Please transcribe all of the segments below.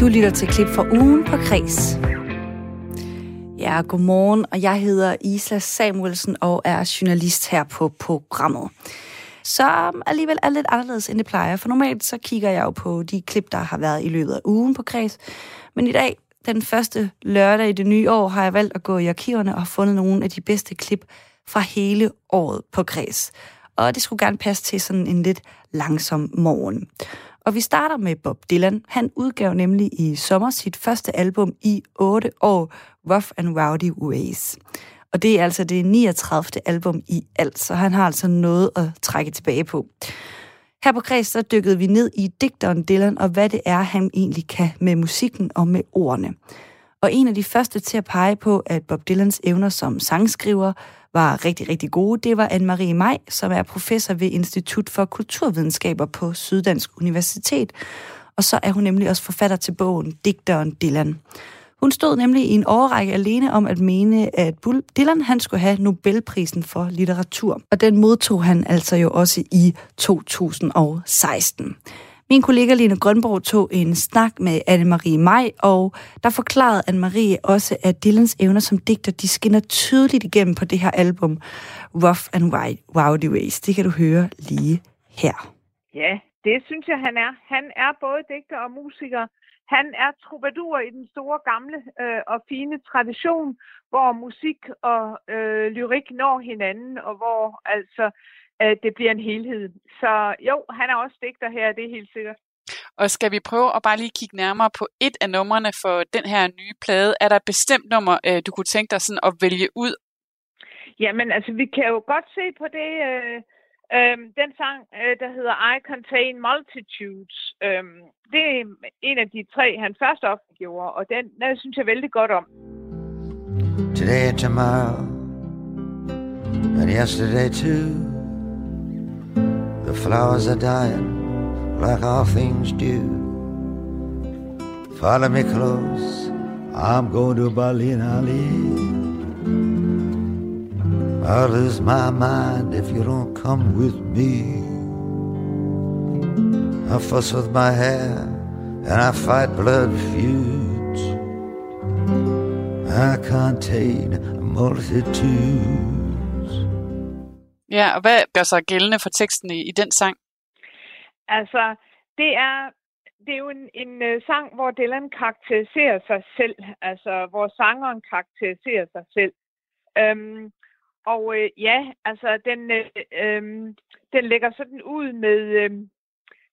Du lytter til klip fra ugen på Kres. Ja, godmorgen, og jeg hedder Isla Samuelsen og er journalist her på programmet. Så alligevel er lidt anderledes, end det plejer, for normalt så kigger jeg jo på de klip, der har været i løbet af ugen på Kreds. Men i dag, den første lørdag i det nye år, har jeg valgt at gå i arkiverne og fundet nogle af de bedste klip fra hele året på Kreds. Og det skulle gerne passe til sådan en lidt langsom morgen. Og vi starter med Bob Dylan. Han udgav nemlig i sommer sit første album i 8 år, Rough and Rowdy Ways. Og det er altså det 39. album i alt, så han har altså noget at trække tilbage på. Her på Kreds, så dykkede vi ned i digteren Dylan, og hvad det er, han egentlig kan med musikken og med ordene. Og en af de første til at pege på, at Bob Dylans evner som sangskriver var rigtig, rigtig gode, det var Anne-Marie Maj, som er professor ved Institut for Kulturvidenskaber på Syddansk Universitet. Og så er hun nemlig også forfatter til bogen Digteren Dylan. Hun stod nemlig i en årrække alene om at mene, at Dylan han skulle have Nobelprisen for litteratur. Og den modtog han altså jo også i 2016. Min kollega Line Grønborg tog en snak med Anne-Marie Maj, og der forklarede Anne-Marie også, at Dylans evner som digter, de skinner tydeligt igennem på det her album, Rough and Rowdy Ways. Det kan du høre lige her. Ja, det synes jeg, han er. Han er både digter og musiker. Han er troubadour i den store, gamle øh, og fine tradition, hvor musik og øh, lyrik når hinanden, og hvor altså øh, det bliver en helhed. Så jo, han er også digter her, det er helt sikkert. Og skal vi prøve at bare lige kigge nærmere på et af numrene for den her nye plade? Er der et bestemt nummer, øh, du kunne tænke dig sådan at vælge ud? Jamen, altså, vi kan jo godt se på det, øh, øh, den sang, øh, der hedder I Contain Multitudes. Øh, det er en af de tre, han først opgjorde, og den, den synes jeg vældig godt om. Today and tomorrow, and yesterday too. The flowers are dying like all things do. Follow me close, I'm going to Berlin, Ali. I'll lose my mind if you don't come with me. I fuss with my hair and I fight blood feuds. I contain a multitude. Ja, og hvad gør sig gældende for teksten i, i den sang? Altså, det er, det er jo en, en øh, sang, hvor Dylan karakteriserer sig selv, altså hvor sangeren karakteriserer sig selv. Øhm, og øh, ja, altså den, øh, øh, den lægger sådan ud med, øh,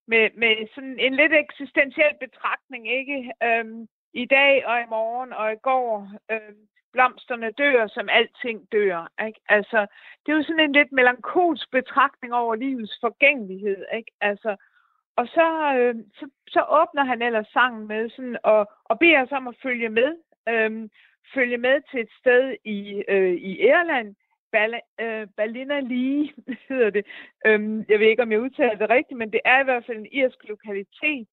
med, med sådan en lidt eksistentiel betragtning, ikke? Øhm, I dag og i morgen og i går. Um, blomsterne dør, som alting dør. Ikke? Altså, det er jo sådan en lidt melankolsk betragtning over livets forgængelighed. Ikke? Altså, og så, øh, så, så åbner han ellers sangen med sådan, og, og beder os om at følge med. Øh, følge med til et sted i, øh, i Irland. Bal, øh, Ballina Lee hedder det. Øh, jeg ved ikke, om jeg udtaler det rigtigt, men det er i hvert fald en irsk lokalitet.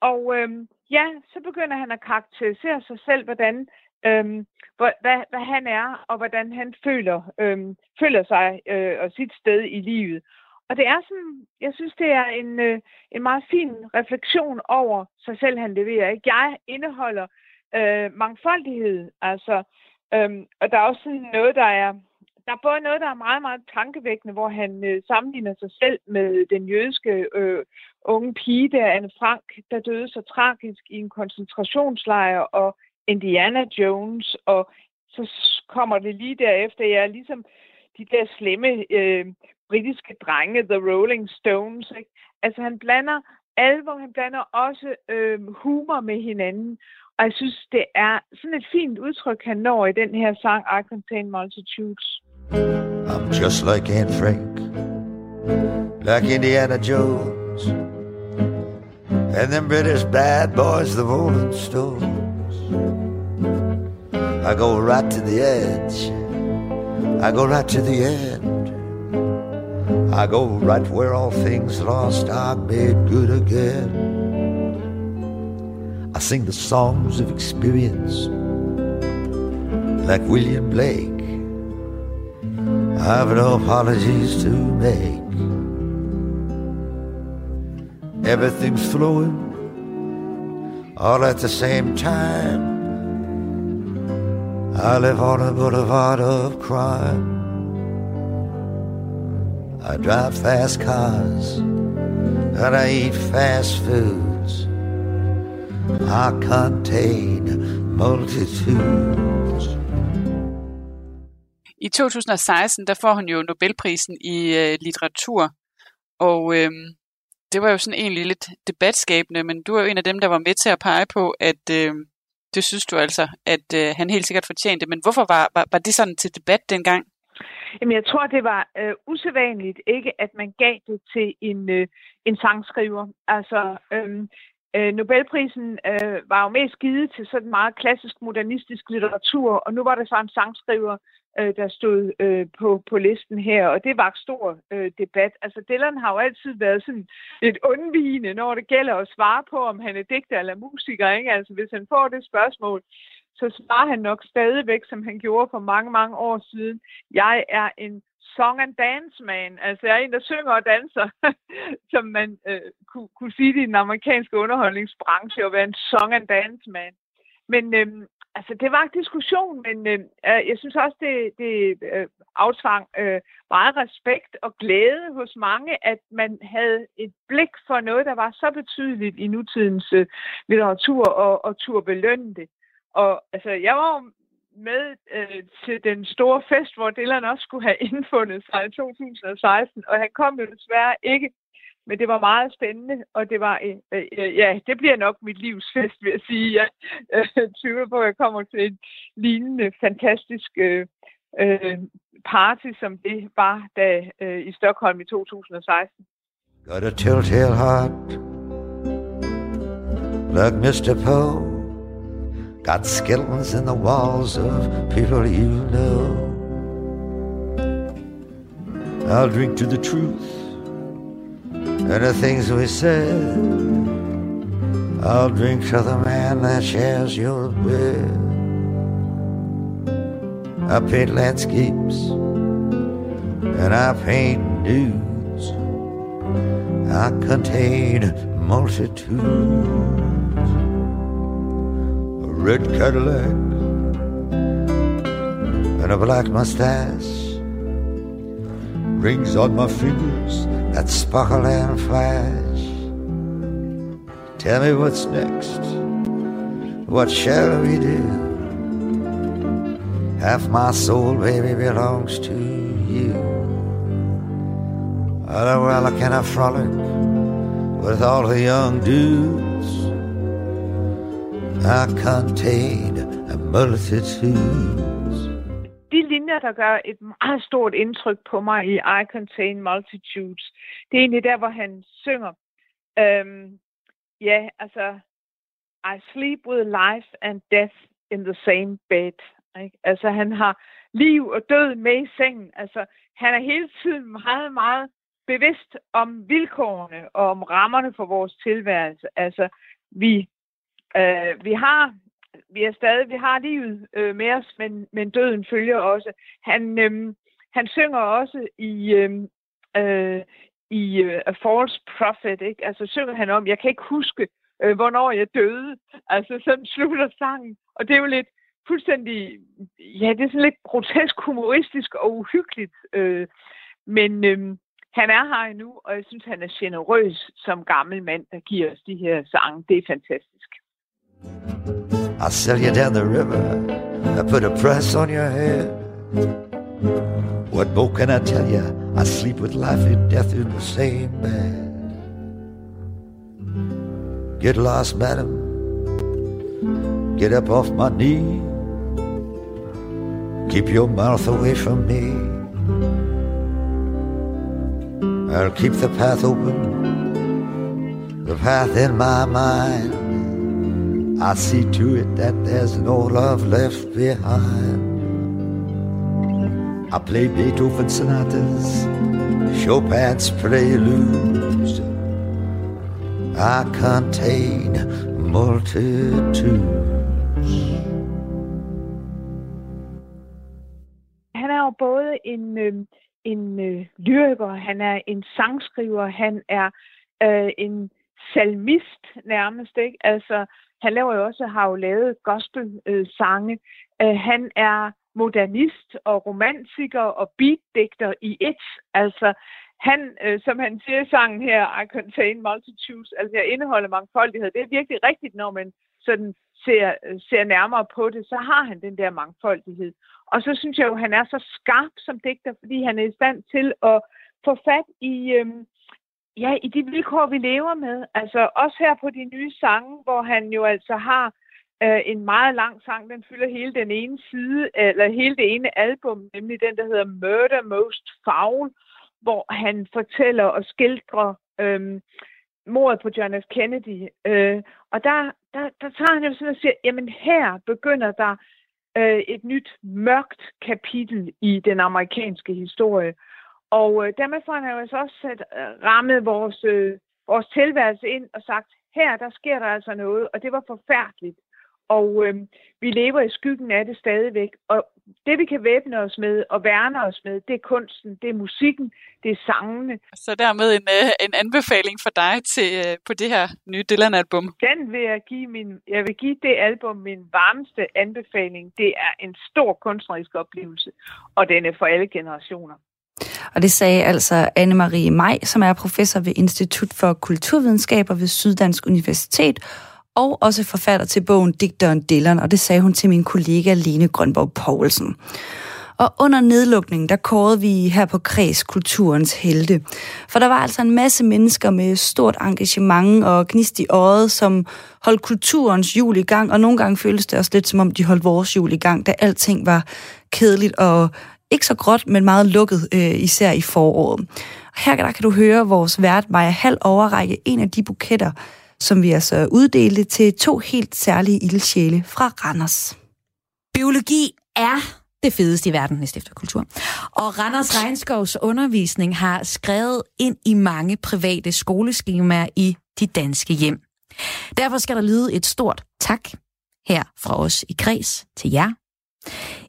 Og øh, ja, så begynder han at karakterisere sig selv, hvordan øhm, hvor, hvad, hvad han er, og hvordan han føler, øhm, føler sig øh, og sit sted i livet. Og det er sådan, jeg synes, det er en, øh, en meget fin refleksion over sig selv, han leverer. Ikke? Jeg indeholder øh, mangfoldighed, altså, øhm, og der er også sådan noget, der er, der er både noget, der er meget, meget tankevækkende, hvor han øh, sammenligner sig selv med den jødiske øh, unge pige, der Anne Frank, der døde så tragisk i en koncentrationslejr, og Indiana Jones, og så kommer det lige derefter, jeg er ligesom de der slemme øh, britiske drenge, The Rolling Stones. Ikke? Altså han blander alvor, han blander også øh, humor med hinanden, og jeg synes, det er sådan et fint udtryk, han når i den her sang, I Contain Multitudes. I'm just like Anne Frank, like Indiana Jones, and them British bad boys, the Rolling Stones. I go right to the edge. I go right to the end. I go right where all things lost are made good again. I sing the songs of experience like William Blake. I've no apologies to make. Everything's flowing all at the same time. I live on a boulevard of crime. I drive fast cars and I eat fast foods. I contain multitudes. I 2016, der får hun jo Nobelprisen i øh, litteratur, og øh, det var jo sådan egentlig lidt debatskabende, men du er jo en af dem, der var med til at pege på, at øh, det synes du altså, at øh, han helt sikkert fortjente. Men hvorfor var, var, var det sådan til debat dengang? Jamen, jeg tror, det var øh, usædvanligt ikke, at man gav det til en, øh, en sangskriver. Altså, øh, øh, Nobelprisen øh, var jo mest givet til sådan meget klassisk modernistisk litteratur, og nu var der så en sangskriver, øh, der stod øh, på, på listen her, og det var stor øh, debat. Altså, Dylan har jo altid været sådan lidt undvigende, når det gælder at svare på, om han er digter eller musiker, ikke? Altså, hvis han får det spørgsmål, så svarer han nok stadigvæk, som han gjorde for mange, mange år siden. Jeg er en song and dance man. Altså, jeg er en, der synger og danser, som man øh, kunne, kunne sige det i den amerikanske underholdningsbranche, at være en song and dance man. Men øh, altså, det var en diskussion, men øhm, øh, jeg synes også, det, det øh, aftvang øh, meget respekt og glæde hos mange, at man havde et blik for noget, der var så betydeligt i nutidens øh, litteratur og, og tur belønne det. Og altså, jeg var med øh, til den store fest, hvor Dylan også skulle have indfundet sig i 2016, og han kom jo desværre ikke. Men det var meget spændende, og det var, øh, øh, ja, det bliver nok mit livs fest, vil jeg sige. Jeg øh, tvivler på, at jeg kommer til et lignende fantastisk øh, øh, party, som det var da øh, i Stockholm i 2016. Got a telltale heart like Mr. Poe Got skeletons in the walls of people you know. I'll drink to the truth and the things we said. I'll drink to the man that shares your bed. I paint landscapes and I paint dudes. I contain multitudes red Cadillac and a black mustache. Rings on my fingers that sparkle and flash. Tell me what's next. What shall we do? Half my soul, baby, belongs to you. Oh, well, can I frolic with all the young dudes? I contain a multitudes. De linjer, der gør et meget stort indtryk på mig i I Contain Multitudes, det er egentlig der, hvor han synger. Øhm, ja, altså, I sleep with life and death in the same bed. Ikke? Altså, han har liv og død med i sengen. Altså, han er hele tiden meget, meget bevidst om vilkårene og om rammerne for vores tilværelse. Altså, vi Øh, vi har vi er stadig, vi har livet øh, med os, men, men døden følger også. Han, øh, han synger også i, øhm, øh, i øh, A False Prophet, ikke? Altså synger han om, jeg kan ikke huske, øh, hvornår jeg døde. Altså sådan slutter sangen. Og det er jo lidt fuldstændig, ja, det er sådan lidt grotesk, humoristisk og uhyggeligt. Øh, men øh, han er her endnu, og jeg synes, han er generøs som gammel mand, der giver os de her sange. Det er fantastisk. I'll sell you down the river. I put a price on your head. What more can I tell you? I sleep with life and death in the same bed. Get lost, madam. Get up off my knee. Keep your mouth away from me. I'll keep the path open, the path in my mind. I see to it that there's no love left behind. I play Beethoven sonatas, Chopin's preludes. I contain multitudes. Han er jo både en, øh, en øh, lyriker, han er en sangskriver, han er øh, en salmist nærmest, ikke? Altså, han laver jo også, har jo lavet gospel-sange. Øh, han er modernist og romantiker og beatdigter i et. Altså, han, øh, som han siger i sangen her, I contain multitudes, altså jeg indeholder mangfoldighed. Det er virkelig rigtigt, når man sådan ser, øh, ser nærmere på det, så har han den der mangfoldighed. Og så synes jeg jo, at han er så skarp som digter, fordi han er i stand til at få fat i, øhm, ja, i de vilkår, vi lever med. Altså også her på de nye sange, hvor han jo altså har øh, en meget lang sang, den fylder hele den ene side, eller hele det ene album, nemlig den, der hedder Murder Most Foul, hvor han fortæller og skildrer øh, mordet på John F. Kennedy. Øh, og der, der, der tager han jo sådan og siger, jamen her begynder der øh, et nyt mørkt kapitel i den amerikanske historie. Og øh, dermed får han jo altså også sat, øh, rammet vores, øh, vores tilværelse ind og sagt, her der sker der altså noget, og det var forfærdeligt. Og øh, vi lever i skyggen af det stadigvæk. Og det, vi kan væbne os med og værne os med, det er kunsten, det er musikken, det er sangene. Så dermed en, øh, en anbefaling for dig til øh, på det her nye Dylan-album. Den vil jeg give min, jeg vil give det album min varmeste anbefaling. Det er en stor kunstnerisk oplevelse, og den er for alle generationer. Og det sagde altså Anne-Marie Maj, som er professor ved Institut for Kulturvidenskaber ved Syddansk Universitet, og også forfatter til bogen Digteren Dilleren, og det sagde hun til min kollega Lene Grønborg Poulsen. Og under nedlukningen, der kårede vi her på Kreds kulturens helte. For der var altså en masse mennesker med stort engagement og gnist i øjet, som holdt kulturens jul i gang, og nogle gange føltes det også lidt som om, de holdt vores jul i gang, da alting var kedeligt og ikke så gråt, men meget lukket, øh, især i foråret. Her der kan du høre vores vært Maja Hal overrække en af de buketter, som vi altså uddelte til to helt særlige ildsjæle fra Randers. Biologi er det fedeste i verden, næst efter kultur. Og Randers Regnskovs undervisning har skrevet ind i mange private skoleskemaer i de danske hjem. Derfor skal der lyde et stort tak her fra os i Kreds til jer.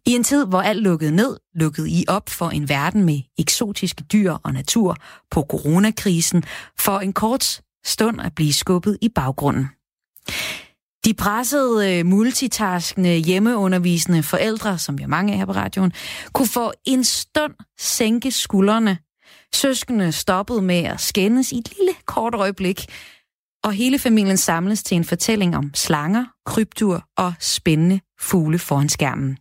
I en tid, hvor alt lukkede ned, lukkede I op for en verden med eksotiske dyr og natur på coronakrisen for en kort stund at blive skubbet i baggrunden. De pressede, øh, multitaskende, hjemmeundervisende forældre, som vi har mange af her på radioen, kunne få en stund sænke skuldrene. Søskende stoppede med at skændes i et lille kort øjeblik, og hele familien samles til en fortælling om slanger, krybdyr og spændende fugle foran skærmen.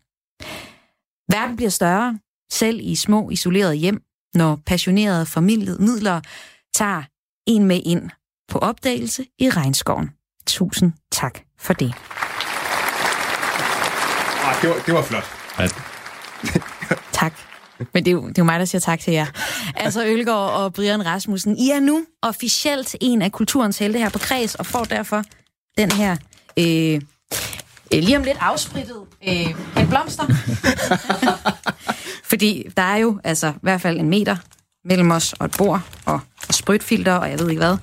Verden bliver større, selv i små isolerede hjem, når passionerede formidlere tager en med ind på opdagelse i regnskoven. Tusind tak for det. Ah, det, var, det var flot. Ja. tak. Men det er, jo, det er jo mig, der siger tak til jer. Altså Ølgaard og Brian Rasmussen, I er nu officielt en af kulturens helte her på Kreds, og får derfor den her øh, øh lige om lidt afsprittet øh, en blomster. Fordi der er jo altså i hvert fald en meter mellem os og et bord og, og sprytfilter, og jeg ved ikke hvad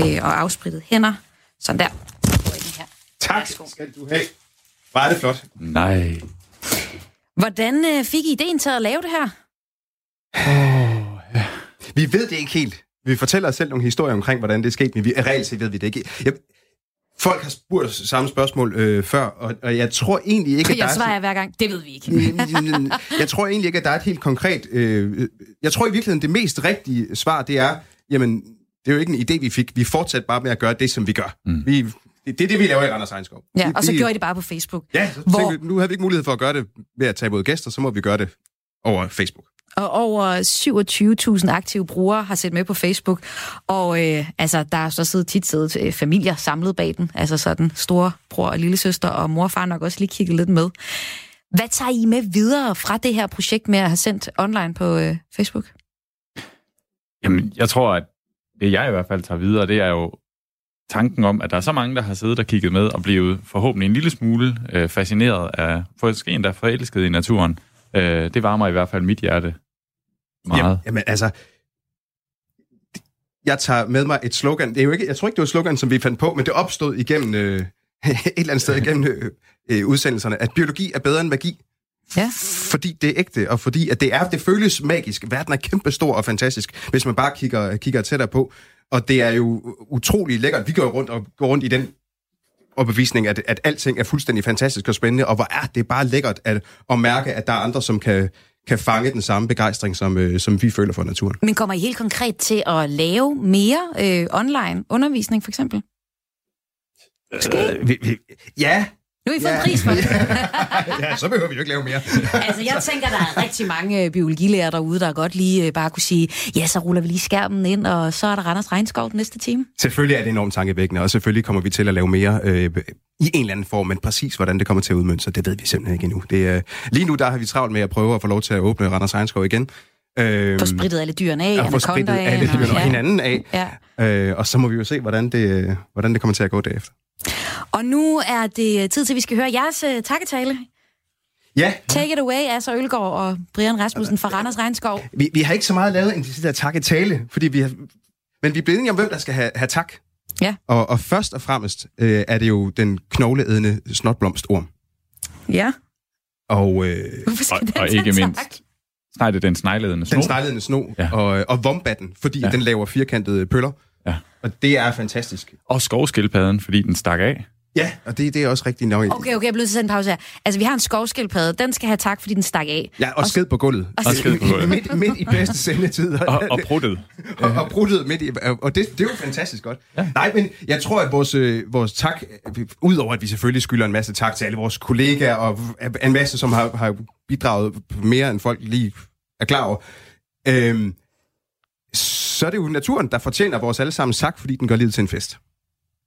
øh, og afsprittet hænder. Sådan der. Her. Tak skal du have. Var det flot. Nej. Hvordan øh, fik I ideen til at lave det her? Oh, ja. Vi ved det ikke helt. Vi fortæller os selv nogle historier omkring, hvordan det er sket, men vi, reelt set ved vi det ikke. Jeg, folk har spurgt samme spørgsmål øh, før, og, og jeg tror egentlig ikke, at der jeg svarer er... hver gang, det ved vi ikke. jeg tror egentlig ikke, at der er et helt konkret... Øh, jeg tror i virkeligheden, det mest rigtige svar, det er, jamen, det er jo ikke en idé, vi fik. Vi fortsætter bare med at gøre det, som vi gør. Mm. Vi, det, det er det, vi laver i Randers Egenskov. Ja, og så vi, gjorde I det bare på Facebook. Ja, så hvor... vi, nu har vi ikke mulighed for at gøre det ved at tage imod gæster, så må vi gøre det over Facebook. Og over 27.000 aktive brugere har set med på Facebook. Og øh, altså, der er så siddet tit siddet øh, familier samlet bag den. Altså sådan store bror og lille søster og mor og far nok også lige kigget lidt med. Hvad tager I med videre fra det her projekt med at have sendt online på øh, Facebook? Jamen, jeg tror, at det jeg i hvert fald tager videre, det er jo tanken om, at der er så mange, der har siddet og kigget med og blevet forhåbentlig en lille smule øh, fascineret af, måske endda forelsket i naturen. Øh, det varmer i hvert fald mit hjerte meget. Jamen, altså, jeg tager med mig et slogan. Det er jo ikke, jeg tror ikke, det var et slogan, som vi fandt på, men det opstod igennem øh, et eller andet sted igennem øh, øh, udsendelserne, at biologi er bedre end magi. Ja. Fordi det er ægte, og fordi at det er, det føles magisk. Verden er kæmpestor og fantastisk, hvis man bare kigger, kigger tættere på. Og det er jo utrolig lækkert. Vi går rundt og går rundt i den overbevisning, at, at alting er fuldstændig fantastisk og spændende, og hvor er det bare lækkert at, at mærke, at der er andre, som kan, kan fange den samme begejstring, som, øh, som vi føler for naturen. Men kommer I helt konkret til at lave mere øh, online undervisning, for eksempel? Øh, vi, vi, ja, nu har I fået ja. en pris for det. ja, så behøver vi jo ikke lave mere. altså, jeg tænker, der er rigtig mange øh, biologilærer derude, der godt lige øh, bare kunne sige, ja, så ruller vi lige skærmen ind, og så er der Randers Regnskov den næste time. Selvfølgelig er det enormt tankevækkende, og selvfølgelig kommer vi til at lave mere øh, i en eller anden form, men præcis hvordan det kommer til at udmønte sig, det ved vi simpelthen ikke endnu. Det, øh, lige nu der har vi travlt med at prøve at få lov til at åbne Randers Regnskov igen. Øh, få spritet alle dyrene af, og få spritet alle dyrene og, ja. hinanden af. Ja. Øh, og så må vi jo se, hvordan det, hvordan det kommer til at gå derefter. Og nu er det tid til, at vi skal høre jeres uh, takketale. Ja. Take it away, altså Ølgaard og Brian Rasmussen fra Randers Regnskov. Vi, vi har ikke så meget lavet en der takketale, fordi vi har, men vi er blevet enige om, hvem der skal have, have tak. Ja. Og, og først og fremmest øh, er det jo den knogleædende snotblomstorm. Ja. Og, øh, og, og ikke mindst. Tak? Nej, det er den snegledende sno. Den snegledende sno. Ja. Og, og vombatten, fordi ja. den laver firkantede pøller. Ja. Og det er fantastisk. Og skovskildpadden, fordi den stak af. Ja, og det, det er også rigtig nok. Okay, okay, jeg bliver til at sætte en pause her. Altså, vi har en skovskildpadde. Den skal have tak, fordi den stak af. Ja, og, og sked på gulvet. Og, og sked på gulvet. midt, midt i bedste sendetid. og, og pruttet. og, og pruttet midt i... Og det, det er jo fantastisk godt. Ja. Nej, men jeg tror, at vores, øh, vores tak... Udover at vi selvfølgelig skylder en masse tak til alle vores kollegaer, og en masse, som har, har bidraget mere, end folk lige er klar over. Øhm, så er det jo naturen, der fortjener vores allesammen sagt, fordi den gør livet til en fest.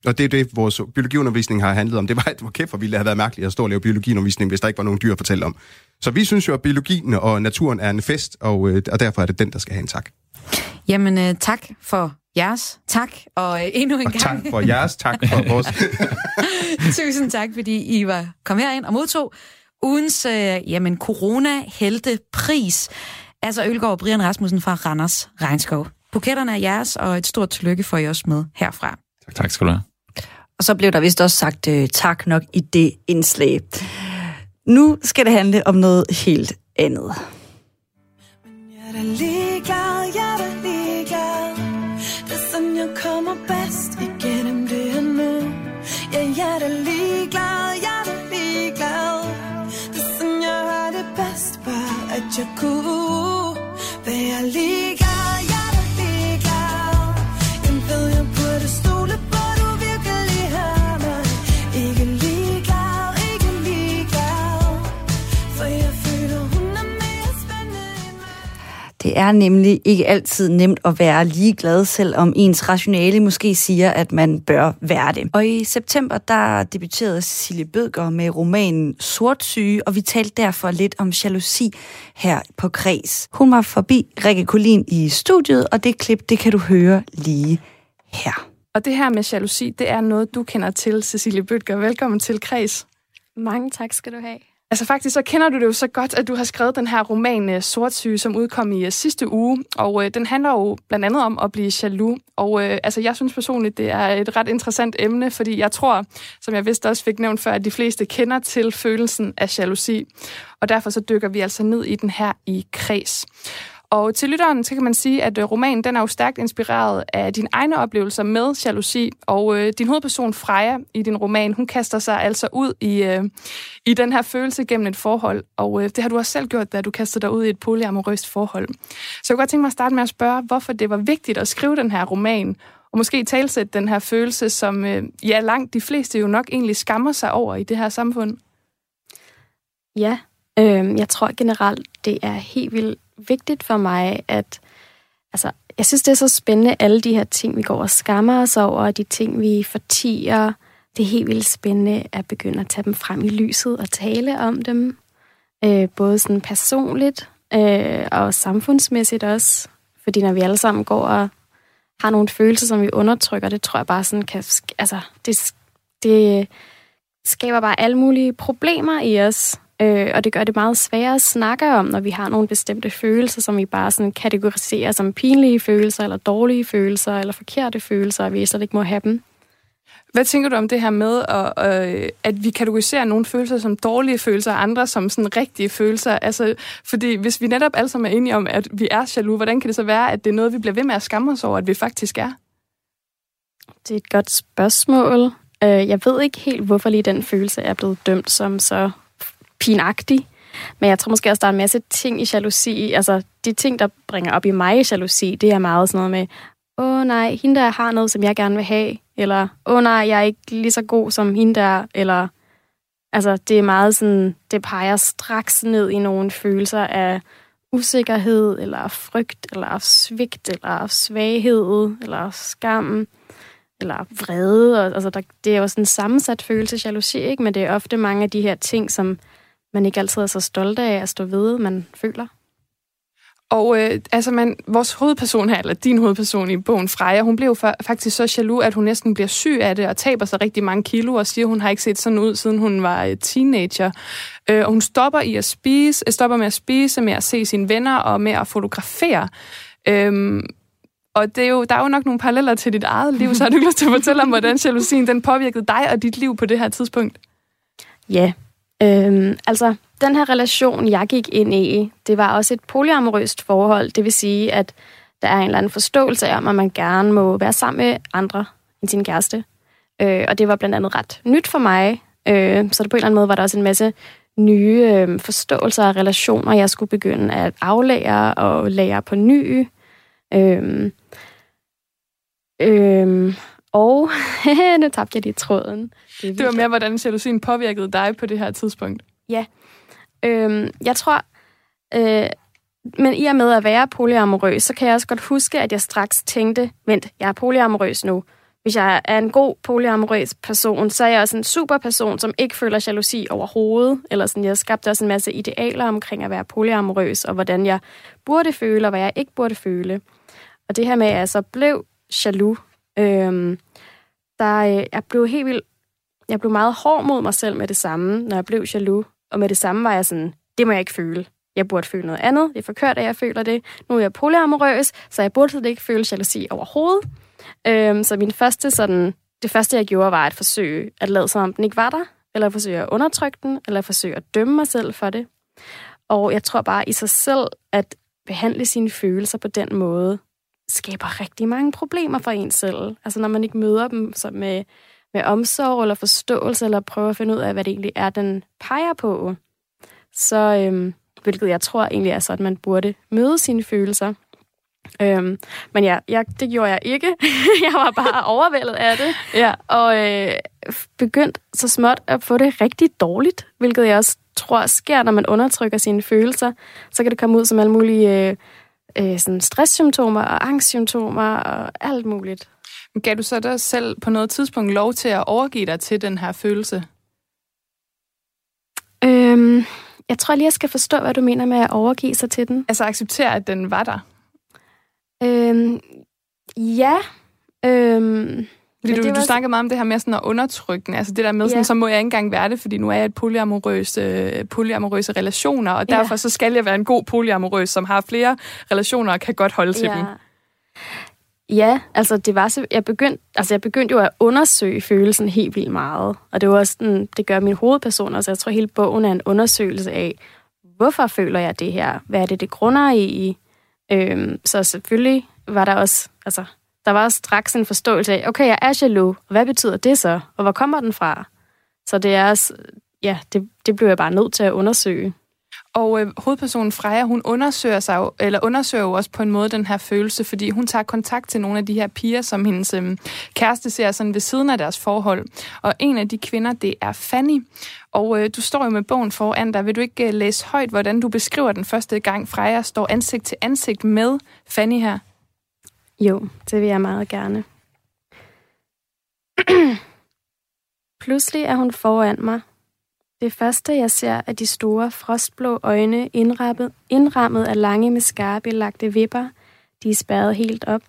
Og det er det, vores biologiundervisning har handlet om. Det var, at hvor kæft, hvor ville det have været mærkeligt at stå og lave biologiundervisning, hvis der ikke var nogen dyr at fortælle om. Så vi synes jo, at biologien og naturen er en fest, og, øh, og derfor er det den, der skal have en tak. Jamen, øh, tak for jeres tak, og øh, endnu en og gang... tak for jeres, tak for vores... Tusind tak, fordi I var kommet herind og modtog ugens øh, jamen, corona-helte-pris. Altså Ølgaard og Brian Rasmussen fra Randers Regnskov. Buketterne er jeres, og et stort tillykke for I også med herfra. Tak, tak skal du have. Og så blev der vist også sagt øh, tak nok i det indslag. Nu skal det handle om noget helt andet. Men Jeg er ligeglad, jeg er ligeglad. Det er sådan, jeg kommer bedst igennem det her nu. Ja, jeg er ligeglad, jeg er ligeglad. Det er sådan, jeg har det bedst, bare at jeg kunne Det er nemlig ikke altid nemt at være ligeglad, selvom ens rationale måske siger, at man bør være det. Og i september, der debuterede Cecilie Bødger med romanen Sortsyge, og vi talte derfor lidt om jalousi her på Kreds. Hun var forbi Rikke Kolin i studiet, og det klip, det kan du høre lige her. Og det her med jalousi, det er noget, du kender til, Cecilie Bødger. Velkommen til Kreds. Mange tak skal du have. Altså faktisk så kender du det jo så godt, at du har skrevet den her roman øh, Sortsyge, som udkom i uh, sidste uge, og uh, den handler jo blandt andet om at blive jaloux. Og uh, altså, jeg synes personligt, det er et ret interessant emne, fordi jeg tror, som jeg vist også fik nævnt før, at de fleste kender til følelsen af jalousi. Og derfor så dykker vi altså ned i den her i kreds. Og til lytteren, så kan man sige, at øh, romanen den er jo stærkt inspireret af dine egne oplevelser med jalousi, og øh, din hovedperson Freja i din roman, hun kaster sig altså ud i, øh, i den her følelse gennem et forhold, og øh, det har du også selv gjort, da du kastede dig ud i et polyamorøst forhold. Så jeg kunne godt tænke mig at starte med at spørge, hvorfor det var vigtigt at skrive den her roman, og måske talsætte den her følelse, som øh, ja, langt de fleste jo nok egentlig skammer sig over i det her samfund. Ja, øh, jeg tror generelt, det er helt vildt vigtigt for mig, at altså, jeg synes, det er så spændende, alle de her ting, vi går og skammer os over, og de ting, vi fortiger. Det er helt vildt spændende at begynde at tage dem frem i lyset og tale om dem. Øh, både sådan personligt øh, og samfundsmæssigt også. Fordi når vi alle sammen går og har nogle følelser, som vi undertrykker, det tror jeg bare sådan kan... Altså, det, det skaber bare alle mulige problemer i os. Øh, og det gør det meget sværere at snakke om, når vi har nogle bestemte følelser, som vi bare sådan kategoriserer som pinlige følelser, eller dårlige følelser, eller forkerte følelser, og vi slet ikke må have dem. Hvad tænker du om det her med, at, øh, at vi kategoriserer nogle følelser som dårlige følelser, og andre som sådan rigtige følelser? Altså, fordi hvis vi netop alle sammen er enige om, at vi er jaloux, hvordan kan det så være, at det er noget, vi bliver ved med at skamme os over, at vi faktisk er? Det er et godt spørgsmål. Øh, jeg ved ikke helt, hvorfor lige den følelse er blevet dømt som så pinagtig. Men jeg tror måske også, der er en masse ting i jalousi. Altså, de ting, der bringer op i mig i jalousi, det er meget sådan noget med, åh nej, hende der har noget, som jeg gerne vil have. Eller, åh nej, jeg er ikke lige så god som hende der. Eller, altså, det er meget sådan, det peger straks ned i nogle følelser af usikkerhed, eller frygt, eller svigt, eller svaghed, eller skam, eller vrede. Altså, der, det er jo sådan en sammensat følelse, jalousi, ikke? Men det er ofte mange af de her ting, som man ikke altid er så stolt af at stå ved, man føler. Og øh, altså man, vores hovedperson her, eller din hovedperson i bogen, Freja, hun blev fa- faktisk så jaloux, at hun næsten bliver syg af det og taber sig rigtig mange kilo og siger, at hun har ikke set sådan ud, siden hun var øh, teenager. Øh, og hun stopper i at spise, øh, stopper med at spise, med at se sine venner og med at fotografere. Øhm, og det er jo, der er jo nok nogle paralleller til dit eget liv, så har du lyst til at fortælle om, hvordan jalousien den påvirkede dig og dit liv på det her tidspunkt? Ja, øhm, altså den her relation, jeg gik ind i, det var også et polyamorøst forhold. Det vil sige, at der er en eller anden forståelse om, at man gerne må være sammen med andre end sin kæreste. Øh, og det var blandt andet ret nyt for mig. Øh, så det på en eller anden måde var der også en masse nye øh, forståelser og relationer, jeg skulle begynde at aflære og lære på ny. Øh, øh, og nu tabte jeg lige tråden. Det, det var mere, hvordan jalousien påvirkede dig på det her tidspunkt. Ja, Øhm, jeg tror, øh, men i og med at være polyamorøs, så kan jeg også godt huske, at jeg straks tænkte, vent, jeg er polyamorøs nu. Hvis jeg er en god polyamorøs person, så er jeg også en super person, som ikke føler jalousi overhovedet. Eller sådan, jeg skabte også en masse idealer omkring at være polyamorøs, og hvordan jeg burde føle, og hvad jeg ikke burde føle. Og det her med, at jeg så blev jaloux, øhm, der, øh, jeg blev helt vildt, jeg blev meget hård mod mig selv med det samme, når jeg blev jaloux. Og med det samme var jeg sådan, det må jeg ikke føle. Jeg burde føle noget andet. Det er forkert, at jeg føler det. Nu er jeg polyamorøs, så jeg burde slet ikke føle jalousi overhovedet. Øhm, så min første sådan, det første, jeg gjorde, var at forsøge at lade som om den ikke var der, eller forsøge at undertrykke den, eller forsøge at dømme mig selv for det. Og jeg tror bare i sig selv, at behandle sine følelser på den måde, skaber rigtig mange problemer for en selv. Altså når man ikke møder dem så med med omsorg eller forståelse, eller prøve at finde ud af, hvad det egentlig er, den peger på. Så, øhm, hvilket jeg tror egentlig er så, at man burde møde sine følelser. Øhm, men ja, jeg, det gjorde jeg ikke. jeg var bare overvældet af det. Ja. Og øh, begyndt så småt at få det rigtig dårligt, hvilket jeg også tror sker, når man undertrykker sine følelser. Så kan det komme ud som alle mulige øh, øh, sådan stresssymptomer og angstsymptomer og alt muligt. Gav du så dig selv på noget tidspunkt lov til at overgive dig til den her følelse? Øhm, jeg tror lige, jeg skal forstå, hvad du mener med at overgive sig til den. Altså acceptere, at den var der? Øhm, ja. Øhm, fordi du, du var... snakker meget om det her med sådan at undertrykke. Altså det der med, sådan, ja. så må jeg ikke engang være det, fordi nu er jeg et polyamorøs, øh, polyamorøse relationer, og derfor ja. så skal jeg være en god polyamorøs, som har flere relationer og kan godt holde til ja. dem. Ja, altså det var så, jeg begyndte, altså jeg begyndte jo at undersøge følelsen helt vildt meget. Og det var også sådan, det gør min hovedperson, altså jeg tror hele bogen er en undersøgelse af, hvorfor føler jeg det her? Hvad er det, det grunder i? Øhm, så selvfølgelig var der også, altså der var også straks en forståelse af, okay, jeg er jaloux, og hvad betyder det så? Og hvor kommer den fra? Så det er også, ja, det, det blev jeg bare nødt til at undersøge. Og øh, hovedpersonen Freja, hun undersøger, sig jo, eller undersøger jo også på en måde den her følelse, fordi hun tager kontakt til nogle af de her piger, som hendes øh, kæreste ser sådan ved siden af deres forhold. Og en af de kvinder, det er Fanny. Og øh, du står jo med bogen foran dig. Vil du ikke øh, læse højt, hvordan du beskriver den første gang, Freja står ansigt til ansigt med Fanny her? Jo, det vil jeg meget gerne. Pludselig er hun foran mig, det første, jeg ser, er de store, frostblå øjne indrammet, indrammet af lange med skarpe lagte vipper. De er spærret helt op.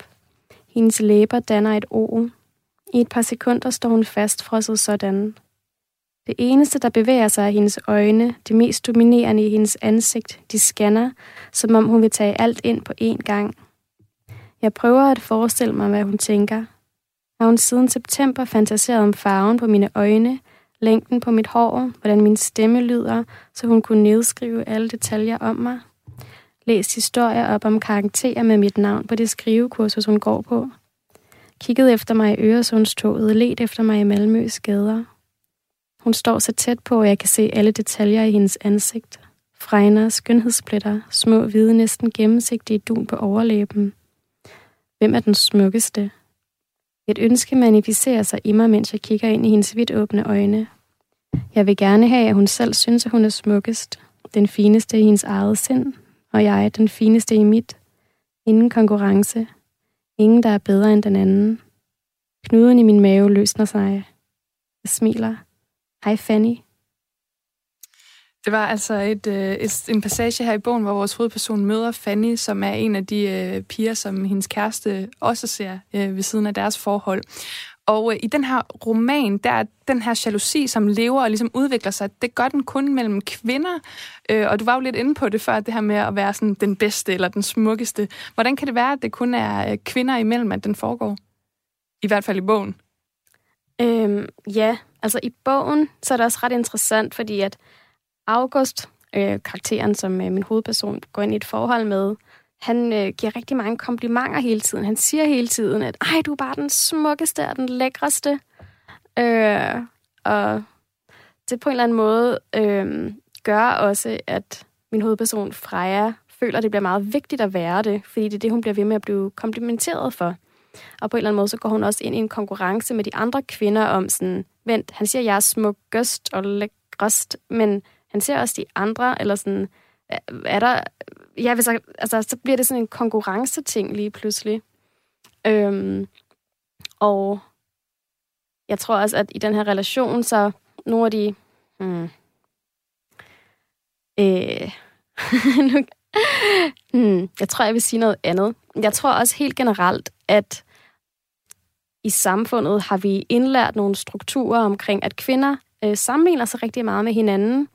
Hendes læber danner et O. I et par sekunder står hun fastfrosset sådan. Det eneste, der bevæger sig, er hendes øjne, det mest dominerende i hendes ansigt. De scanner, som om hun vil tage alt ind på én gang. Jeg prøver at forestille mig, hvad hun tænker. Har hun siden september fantaseret om farven på mine øjne, længden på mit hår, hvordan min stemme lyder, så hun kunne nedskrive alle detaljer om mig. Læst historier op om karakterer med mit navn på det skrivekursus, hun går på. Kigget efter mig i Øresundstoget, let efter mig i Malmøs gader. Hun står så tæt på, at jeg kan se alle detaljer i hendes ansigt. Fregner, skønhedspletter, små hvide, næsten gennemsigtige dun på overlæben. Hvem er den smukkeste? Et ønske manifesterer sig i mig, mens jeg kigger ind i hendes vidt åbne øjne. Jeg vil gerne have, at hun selv synes, at hun er smukkest. Den fineste i hendes eget sind, og jeg er den fineste i mit. Ingen konkurrence. Ingen, der er bedre end den anden. Knuden i min mave løsner sig. Jeg smiler. Hej Fanny. Det var altså et, øh, et, en passage her i bogen, hvor vores hovedperson møder Fanny, som er en af de øh, piger, som hendes kæreste også ser øh, ved siden af deres forhold. Og øh, i den her roman, der er den her jalousi, som lever og ligesom udvikler sig, det gør den kun mellem kvinder. Øh, og du var jo lidt inde på det før, det her med at være sådan den bedste eller den smukkeste. Hvordan kan det være, at det kun er øh, kvinder imellem, at den foregår? I hvert fald i bogen. Øhm, ja, altså i bogen, så er det også ret interessant, fordi at August, øh, karakteren, som øh, min hovedperson går ind i et forhold med, han øh, giver rigtig mange komplimenter hele tiden. Han siger hele tiden, at ej, du er bare den smukkeste og den lækreste. Øh, og det på en eller anden måde øh, gør også, at min hovedperson Freja føler, at det bliver meget vigtigt at være det, fordi det er det, hun bliver ved med at blive komplimenteret for. Og på en eller anden måde, så går hun også ind i en konkurrence med de andre kvinder om sådan, vent, han siger, jeg er smukkest og lækrest, men han ser også de andre, eller sådan, øh, er der, ja, hvis jeg, altså, så bliver det sådan en konkurrenceting lige pludselig. Øhm, og jeg tror også, at i den her relation, så nogle af de, hmm, øh, hmm, jeg tror, jeg vil sige noget andet. Jeg tror også helt generelt, at i samfundet har vi indlært nogle strukturer omkring, at kvinder øh, sammenligner sig rigtig meget med hinanden,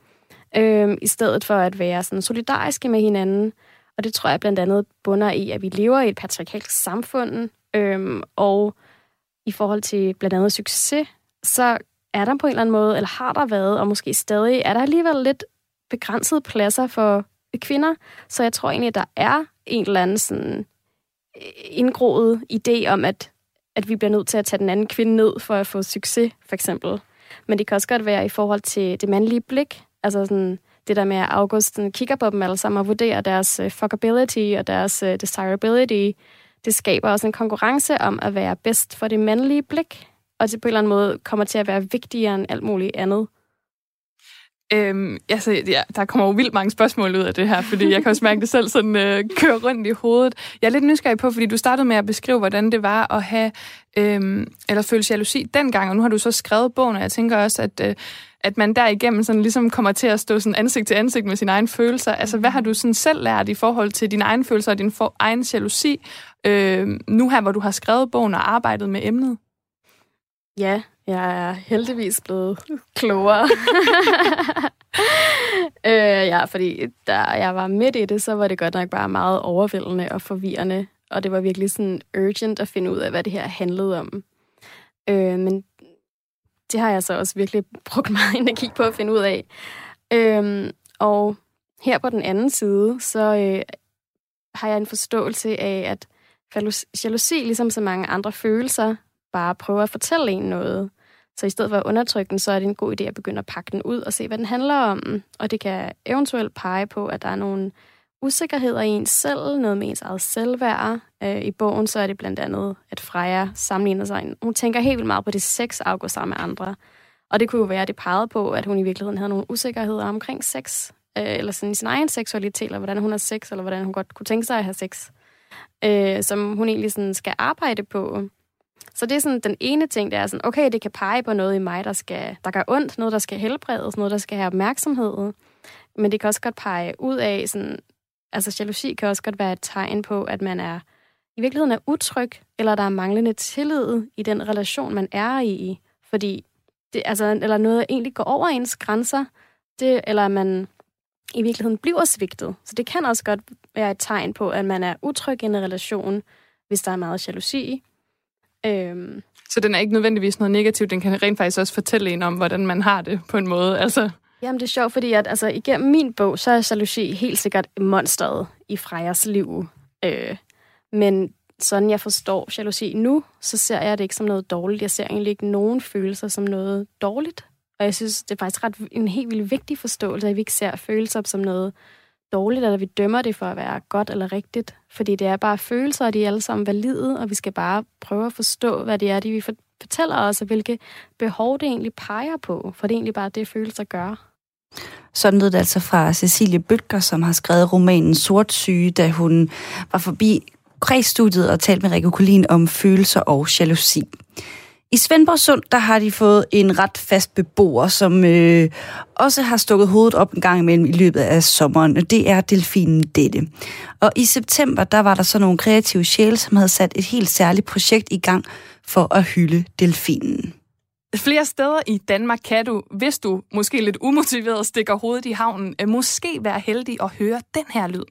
øh, i stedet for at være sådan solidariske med hinanden. Og det tror jeg blandt andet bunder i, at vi lever i et patriarkalsk samfund, øh, og i forhold til blandt andet succes, så er der på en eller anden måde, eller har der været, og måske stadig, er der alligevel lidt begrænsede pladser for kvinder. Så jeg tror egentlig, at der er en eller anden sådan øh, indgroet idé om, at, at vi bliver nødt til at tage den anden kvinde ned for at få succes, for eksempel. Men det kan også godt være i forhold til det mandlige blik. Altså sådan, det der med, at August kigger på dem alle sammen og vurderer deres uh, fuckability og deres uh, desirability. Det skaber også en konkurrence om at være bedst for det mandlige blik. Og det på en eller anden måde kommer til at være vigtigere end alt muligt andet. Øhm, altså, ja, der kommer jo vildt mange spørgsmål ud af det her, fordi jeg kan også mærke det selv sådan øh, køre rundt i hovedet. Jeg er lidt nysgerrig på, fordi du startede med at beskrive, hvordan det var at have, øhm, eller føle jalousi dengang, og nu har du så skrevet bogen, og jeg tænker også, at, øh, at man derigennem sådan ligesom kommer til at stå sådan ansigt til ansigt med sine egne følelser. Altså, hvad har du sådan selv lært i forhold til dine egne følelser og din for, egen jalousi, øh, nu her, hvor du har skrevet bogen og arbejdet med emnet? Ja, jeg er heldigvis blevet klogere. øh, ja, fordi da jeg var midt i det, så var det godt nok bare meget overvældende og forvirrende. Og det var virkelig sådan urgent at finde ud af, hvad det her handlede om. Øh, men det har jeg så også virkelig brugt meget energi på at finde ud af. Øh, og her på den anden side, så øh, har jeg en forståelse af, at jalousi, ligesom så mange andre følelser, bare prøver at fortælle en noget. Så i stedet for at undertrykke den, så er det en god idé at begynde at pakke den ud og se, hvad den handler om. Og det kan eventuelt pege på, at der er nogle usikkerheder i ens selv, noget med ens eget selvværd. Øh, I bogen så er det blandt andet, at Freja sammenligner sig. Hun tænker helt vildt meget på det sex, afgår sammen med andre. Og det kunne jo være, at det pegede på, at hun i virkeligheden havde nogle usikkerheder omkring sex. Øh, eller sådan i sin egen seksualitet, eller hvordan hun har sex, eller hvordan hun godt kunne tænke sig at have sex. Øh, som hun egentlig sådan skal arbejde på. Så det er sådan den ene ting, der er sådan, okay, det kan pege på noget i mig, der, skal, der gør ondt, noget, der skal helbredes, noget, der skal have opmærksomhed. Men det kan også godt pege ud af, sådan, altså jalousi kan også godt være et tegn på, at man er i virkeligheden er utryg, eller der er manglende tillid i den relation, man er i. Fordi det, altså, eller noget egentlig går over ens grænser, det, eller man i virkeligheden bliver svigtet. Så det kan også godt være et tegn på, at man er utryg i en relation, hvis der er meget jalousi. Øhm. Så den er ikke nødvendigvis noget negativt, den kan rent faktisk også fortælle en om, hvordan man har det på en måde. Altså. Jamen det er sjovt, fordi at, altså, igennem min bog, så er jalousi helt sikkert monsteret i Frejas liv. Øh, men sådan jeg forstår jalousi nu, så ser jeg det ikke som noget dårligt. Jeg ser egentlig ikke nogen følelser som noget dårligt. Og jeg synes, det er faktisk ret en helt vildt vigtig forståelse, at vi ikke ser følelser som noget dårligt, eller vi dømmer det for at være godt eller rigtigt. Fordi det er bare følelser, og de er alle sammen valide, og vi skal bare prøve at forstå, hvad det er, de vi fortæller os, og hvilke behov det egentlig peger på. For det er egentlig bare det, følelser gør. Sådan lød det altså fra Cecilie Bøtger, som har skrevet romanen Sort Syge, da hun var forbi kredsstudiet og talte med Rikke Kolin om følelser og jalousi. I Svendborg Sund, der har de fået en ret fast beboer, som øh, også har stukket hovedet op en gang imellem i løbet af sommeren, og det er delfinen Dette. Og i september, der var der så nogle kreative sjæle, som havde sat et helt særligt projekt i gang for at hylde delfinen. Flere steder i Danmark kan du, hvis du måske lidt umotiveret stikker hovedet i havnen, øh, måske være heldig at høre den her lyd.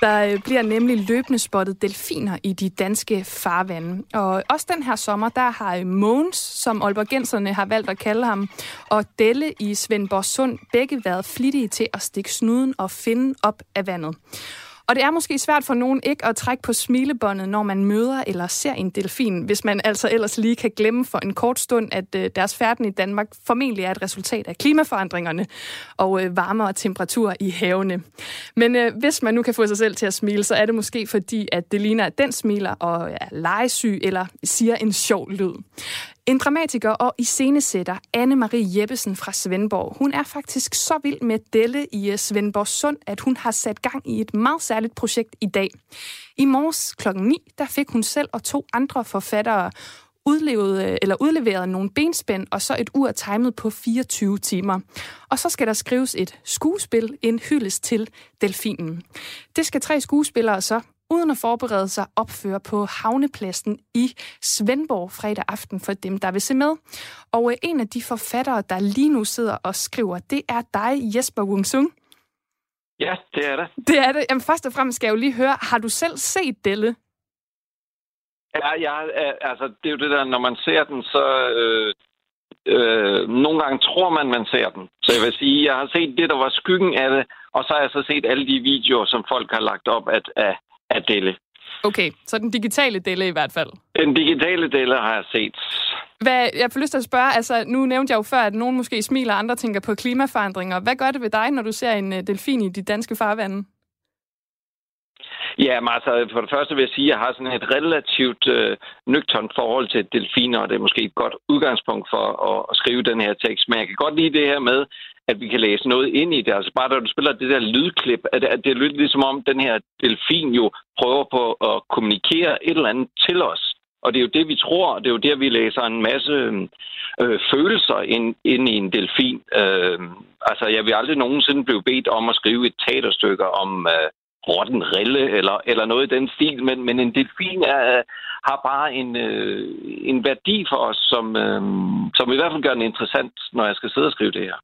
Der øh, bliver nemlig løbende spottet delfiner i de danske farvande. Og også den her sommer, der har øh, Måns, som Aalborgenserne har valgt at kalde ham, og Delle i Svendborg Sund begge været flittige til at stikke snuden og finde op af vandet. Og det er måske svært for nogen ikke at trække på smilebåndet, når man møder eller ser en delfin, hvis man altså ellers lige kan glemme for en kort stund, at øh, deres færden i Danmark formentlig er et resultat af klimaforandringerne og øh, varmere temperaturer i havene. Men øh, hvis man nu kan få sig selv til at smile, så er det måske fordi, at det ligner, at den smiler og er legesyg eller siger en sjov lyd. En dramatiker og iscenesætter, Anne-Marie Jeppesen fra Svendborg, hun er faktisk så vild med Delle i øh, Svendborg Sund, at hun har sat gang i et meget særligt projekt i dag. I morges kl. 9, der fik hun selv og to andre forfattere udlevet, øh, eller udleveret nogle benspænd og så et ur timet på 24 timer. Og så skal der skrives et skuespil, en hyldest til delfinen. Det skal tre skuespillere så uden at forberede sig opføre på havnepladsen i Svendborg fredag aften for dem, der vil se med. Og øh, en af de forfattere, der lige nu sidder og skriver, det er dig, Jesper Wungsung. Ja, det er det. Det er det. Jamen, først og fremmest skal jeg jo lige høre, har du selv set Delle? Ja, ja altså, det er jo det der, når man ser den, så... Øh, øh, nogle gange tror man, man ser den. Så jeg vil sige, jeg har set det, der var skyggen af det, og så har jeg så set alle de videoer, som folk har lagt op af, af, af Delle. Okay, så den digitale Delle i hvert fald. Den digitale Delle har jeg set. Hvad, jeg får lyst til at spørge, altså nu nævnte jeg jo før, at nogen måske smiler, og andre tænker på klimaforandringer. Hvad gør det ved dig, når du ser en uh, delfin i de danske farvande? Ja, men altså, for det første vil jeg sige, at jeg har sådan et relativt øh, nøgternt forhold til delfiner, og det er måske et godt udgangspunkt for at, at skrive den her tekst. Men jeg kan godt lide det her med, at vi kan læse noget ind i det. Altså bare da du spiller det der lydklip, at det, at det lyder ligesom om, den her delfin jo prøver på at kommunikere et eller andet til os. Og det er jo det, vi tror, og det er jo der, vi læser en masse øh, følelser ind, ind i en delfin. Øh, altså, jeg vil aldrig nogensinde blive bedt om at skrive et teaterstykke om, øh, rotten rille eller, eller noget i den stil, men, men en delfin er, øh, har bare en, øh, en værdi for os, som, øh, som i hvert fald gør den interessant, når jeg skal sidde og skrive det her.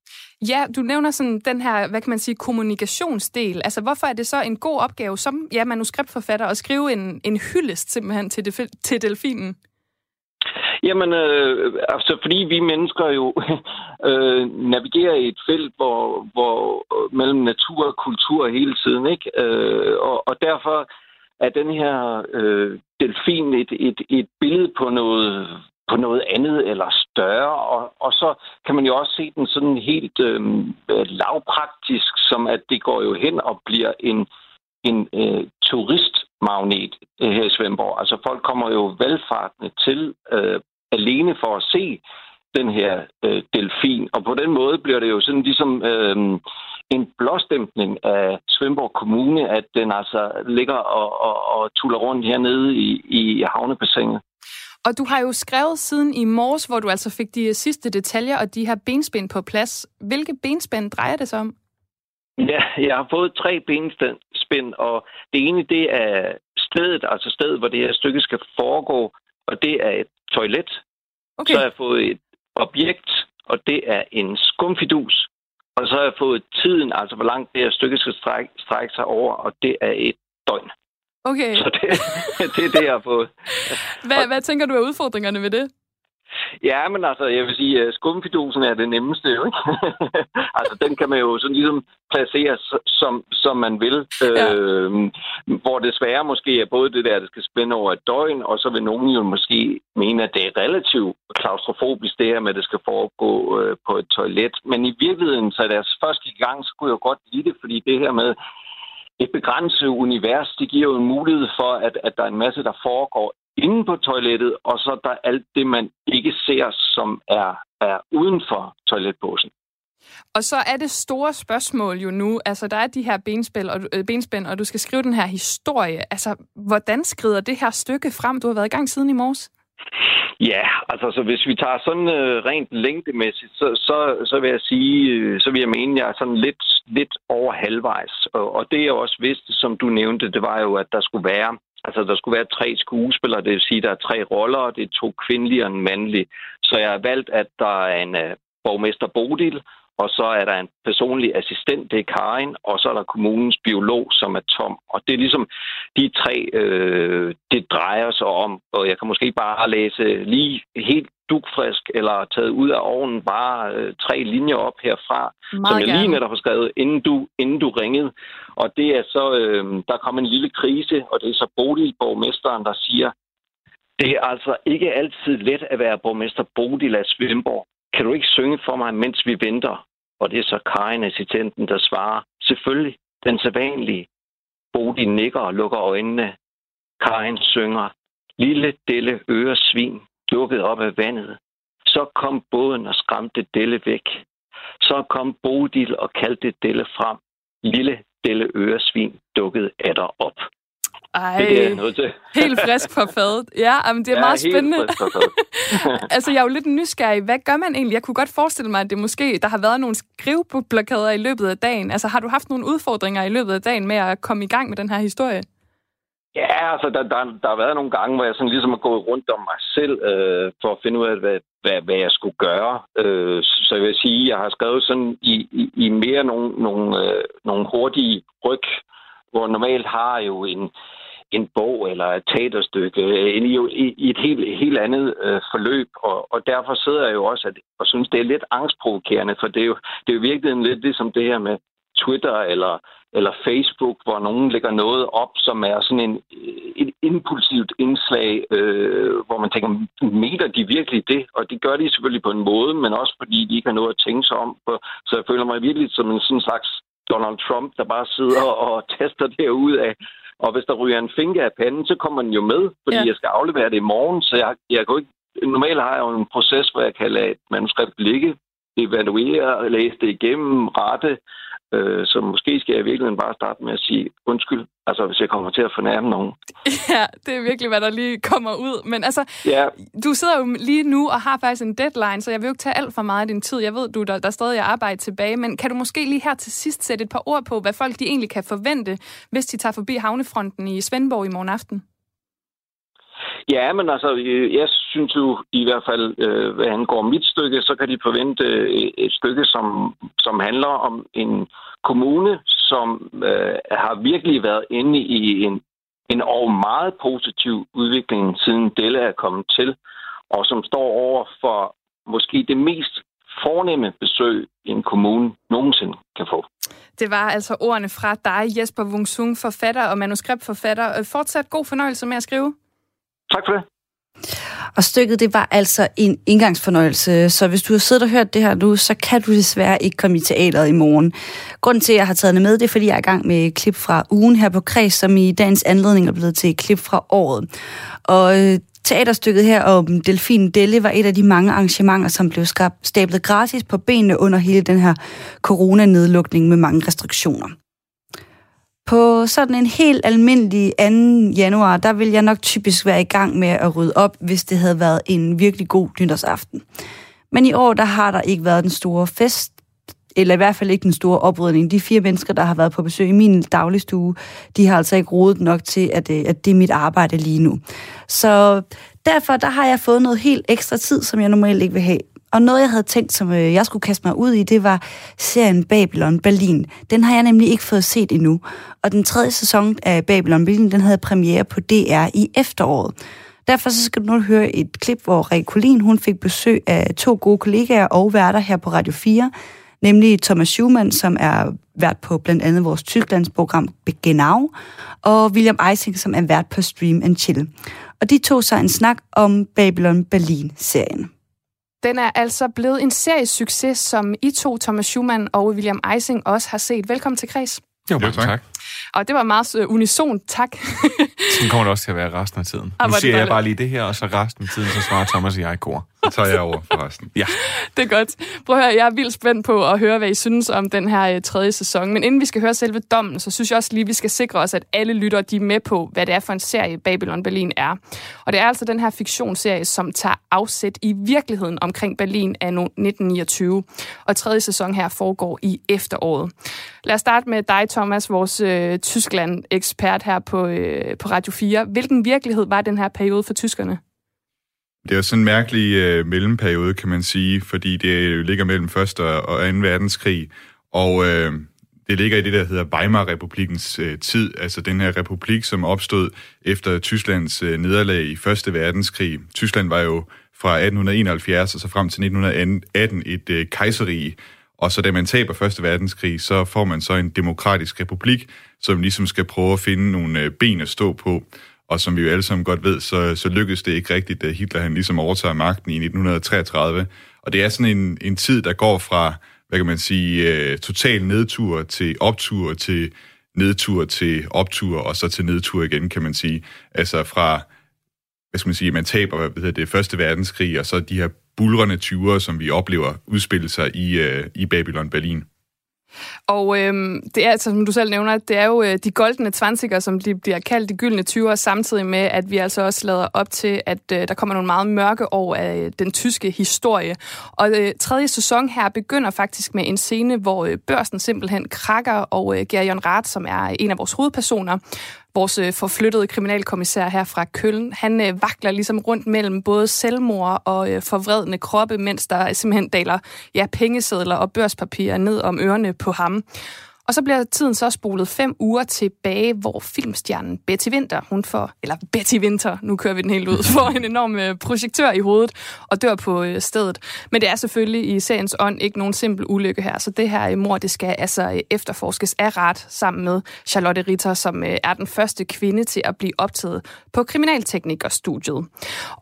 Ja, du nævner sådan den her, hvad kan man sige, kommunikationsdel. Altså, hvorfor er det så en god opgave som ja, manuskriptforfatter at skrive en, en hyldest simpelthen til, til delfinen? Jamen, øh, altså fordi vi mennesker jo øh, navigerer i et felt, hvor, hvor øh, mellem natur og kultur hele tiden, ikke? Øh, og, og derfor er den her øh, delfin et, et, et billede på noget på noget andet eller større, og, og så kan man jo også se den sådan helt øh, lavpraktisk, som at det går jo hen og bliver en, en øh, turistmagnet her i Svendborg. Altså folk kommer jo valgfartende til øh, alene for at se den her øh, delfin. Og på den måde bliver det jo sådan ligesom øh, en blåstempning af Svendborg Kommune, at den altså ligger og, og, og tuller rundt hernede i, i havnebassinet. Og du har jo skrevet siden i morges, hvor du altså fik de sidste detaljer og de her benspænd på plads. Hvilke benspænd drejer det sig om? Ja, jeg har fået tre benspænd, og det ene det er stedet, altså stedet, hvor det her stykke skal foregå, og det er et toilet. Okay. Så har jeg fået et objekt, og det er en skumfidus. Og så har jeg fået tiden, altså hvor langt det her stykke skal strække, strække sig over, og det er et døgn. Okay. Så det, det er det, jeg har fået. Hvad, og, hvad tænker du er udfordringerne ved det? Ja, men altså, jeg vil sige, at skumfidusen er det nemmeste, jo, ikke? altså, den kan man jo sådan ligesom placere, som, som man vil. Ja. Øh, hvor det svære måske er både det der, det skal spænde over et døgn, og så vil nogen jo måske mene, at det er relativt klaustrofobisk, det her med, at det skal foregå øh, på et toilet. Men i virkeligheden, så deres første gang, så kunne jeg jo godt lide det, fordi det her med, et begrænset univers, det giver jo en mulighed for, at, at der er en masse, der foregår inde på toilettet, og så der alt det, man ikke ser, som er, er uden for toiletposen. Og så er det store spørgsmål jo nu, altså der er de her benspænd, og, øh, benspænd, og du skal skrive den her historie. Altså, hvordan skrider det her stykke frem? Du har været i gang siden i morges. Ja, altså så hvis vi tager sådan øh, rent længdemæssigt, så, så, så vil jeg sige, øh, så vil jeg mene, at jeg er sådan lidt, lidt over halvvejs. Og, og det jeg også vidste, som du nævnte, det var jo, at der skulle være Altså, der skulle være tre skuespillere, det vil sige, der er tre roller, og det er to kvindelige og en mandlig. Så jeg har valgt, at der er en uh, borgmester Bodil, og så er der en personlig assistent, det er Karin, og så er der kommunens biolog, som er Tom. Og det er ligesom de tre, øh, det drejer sig om, og jeg kan måske bare læse lige helt dukfrisk, eller taget ud af ovnen bare øh, tre linjer op herfra, Meget som jeg gerne. lige netop har skrevet, inden du, inden du ringede. Og det er så, øh, der kom en lille krise, og det er så Bodil, borgmesteren, der siger, det er altså ikke altid let at være borgmester Bodil af Svendborg. Kan du ikke synge for mig, mens vi venter? Og det er så Karin, assistenten, der svarer, selvfølgelig, den sædvanlige. Bodil nikker og lukker øjnene. Karin synger, lille delle øresvin, dukket op af vandet. Så kom båden og skræmte Delle væk. Så kom Bodil og kaldte Delle frem. Lille Delle Øresvin dukkede atter op. Ej, det er noget til. helt frisk for fadet. Ja, men det er ja, meget spændende. altså, jeg er jo lidt nysgerrig. Hvad gør man egentlig? Jeg kunne godt forestille mig, at det måske, der har været nogle skriveblokader i løbet af dagen. Altså, har du haft nogle udfordringer i løbet af dagen med at komme i gang med den her historie? Ja, altså der, der, der har været nogle gange, hvor jeg sådan ligesom har gået rundt om mig selv øh, for at finde ud af, hvad, hvad, hvad jeg skulle gøre. Øh, så jeg vil sige, jeg har skrevet sådan i, i, i mere nogle, nogle, øh, nogle hurtige ryg, hvor normalt har jo en, en bog eller et teaterstykke øh, i, i, i et helt, helt andet øh, forløb. Og, og derfor sidder jeg jo også at, og synes, det er lidt angstprovokerende, for det er jo, det er jo virkelig lidt ligesom det her med Twitter eller eller Facebook, hvor nogen lægger noget op, som er sådan en, et impulsivt indslag, øh, hvor man tænker, mener de virkelig det? Og det gør de selvfølgelig på en måde, men også fordi de ikke har noget at tænke sig om. Så jeg føler mig virkelig som en sådan slags Donald Trump, der bare sidder og tester derud af. Og hvis der ryger en finger af panden, så kommer den jo med, fordi ja. jeg skal aflevere det i morgen. Så jeg, jeg kan ikke, normalt har jeg jo en proces, hvor jeg kan lade et manuskript ligge, evaluere, læse det igennem, rette, Øh, så måske skal jeg i virkeligheden bare starte med at sige undskyld, altså hvis jeg kommer til at fornærme nogen. Ja, det er virkelig, hvad der lige kommer ud. Men altså, ja. du sidder jo lige nu og har faktisk en deadline, så jeg vil jo ikke tage alt for meget af din tid. Jeg ved, du der, der stadig er arbejde tilbage, men kan du måske lige her til sidst sætte et par ord på, hvad folk de egentlig kan forvente, hvis de tager forbi havnefronten i Svendborg i morgen aften? Ja, men altså, øh, jeg synes jo i hvert fald, øh, hvad angår mit stykke, så kan de forvente øh, et stykke, som, som handler om en kommune, som øh, har virkelig været inde i en, en og meget positiv udvikling, siden Delle er kommet til, og som står over for måske det mest fornemme besøg, en kommune nogensinde kan få. Det var altså ordene fra dig, Jesper Wungsung, forfatter og manuskriptforfatter. Øh, fortsat god fornøjelse med at skrive. Tak for det. Og stykket, det var altså en indgangsfornøjelse, så hvis du har siddet og hørt det her nu, så kan du desværre ikke komme i teateret i morgen. Grunden til, at jeg har taget det med, det er, fordi jeg er i gang med et klip fra ugen her på Kreds, som i dagens anledning er blevet til et klip fra året. Og øh, teaterstykket her om Delfin Delle var et af de mange arrangementer, som blev stablet gratis på benene under hele den her coronanedlukning med mange restriktioner. På sådan en helt almindelig 2. januar, der vil jeg nok typisk være i gang med at rydde op, hvis det havde været en virkelig god nytårsaften. Men i år, der har der ikke været den store fest, eller i hvert fald ikke den store oprydning. De fire mennesker, der har været på besøg i min dagligstue, de har altså ikke rodet nok til, at, øh, at det er mit arbejde lige nu. Så derfor der har jeg fået noget helt ekstra tid, som jeg normalt ikke vil have. Og noget, jeg havde tænkt, som øh, jeg skulle kaste mig ud i, det var serien Babylon Berlin. Den har jeg nemlig ikke fået set endnu. Og den tredje sæson af Babylon Berlin, den havde premiere på DR i efteråret. Derfor så skal du nu høre et klip, hvor Rik hun fik besøg af to gode kollegaer og værter her på Radio 4, nemlig Thomas Schumann, som er vært på blandt andet vores Tysklandsprogram Genau, og William Eising, som er vært på Stream and Chill. Og de tog sig en snak om Babylon Berlin-serien. Den er altså blevet en seriesucces, som I to, Thomas Schumann og William Eising, også har set. Velkommen til Kreds. Jo, tak. tak. Og det var meget uh, unison tak. Sådan kommer det også til at være resten af tiden. Ah, nu siger jeg bare lige det her, og så resten af tiden, så svarer Thomas og jeg i kor. Så tager jeg over for resten. Ja. Det er godt. Prøv at høre, jeg er vildt spændt på at høre, hvad I synes om den her uh, tredje sæson. Men inden vi skal høre selve dommen, så synes jeg også lige, vi skal sikre os, at alle lytter de er med på, hvad det er for en serie Babylon Berlin er. Og det er altså den her fiktionsserie, som tager afsæt i virkeligheden omkring Berlin af 1929. Og tredje sæson her foregår i efteråret. Lad os starte med dig, Thomas, vores øh, Tyskland-ekspert her på, øh, på Radio 4. Hvilken virkelighed var den her periode for tyskerne? Det er sådan en mærkelig øh, mellemperiode, kan man sige, fordi det ligger mellem 1. og 2. verdenskrig, og øh, det ligger i det, der hedder Weimar-republikens øh, tid, altså den her republik, som opstod efter Tysklands øh, nederlag i 1. verdenskrig. Tyskland var jo fra 1871 og så frem til 1918 et øh, kejserige, og så da man taber Første verdenskrig, så får man så en demokratisk republik, som ligesom skal prøve at finde nogle øh, ben at stå på. Og som vi jo alle sammen godt ved, så, så lykkedes det ikke rigtigt, da Hitler han ligesom overtager magten i 1933. Og det er sådan en, en tid, der går fra, hvad kan man sige, øh, total nedtur til optur til nedtur til optur, og så til nedtur igen, kan man sige. Altså fra, hvad skal man sige, man taber hvad hedder det, første verdenskrig, og så de her bulrende 20'ere, som vi oplever udspille sig i, øh, i Babylon Berlin. Og øh, det er, altså, som du selv nævner, det er jo øh, de goldne 20'er, som de bliver kaldt de gyldne 20'er, samtidig med, at vi altså også lader op til, at øh, der kommer nogle meget mørke år af øh, den tyske historie. Og øh, tredje sæson her begynder faktisk med en scene, hvor øh, børsen simpelthen krakker, og øh, Gerion Rath, som er en af vores hovedpersoner, vores øh, forflyttede kriminalkommissær her fra Køln, han øh, vakler ligesom rundt mellem både selvmord og øh, forvredne kroppe, mens der simpelthen daler ja, pengesedler og børspapirer ned om ørerne på ham. Og så bliver tiden så spolet fem uger tilbage, hvor filmstjernen Betty Winter, hun får, eller Betty Winter, nu kører vi den helt ud, får en enorm øh, projektør i hovedet og dør på øh, stedet. Men det er selvfølgelig i seriens ånd ikke nogen simpel ulykke her, så det her øh, mor, det skal altså efterforskes af ret sammen med Charlotte Ritter, som er den første kvinde til at blive optaget på kriminalteknikerstudiet.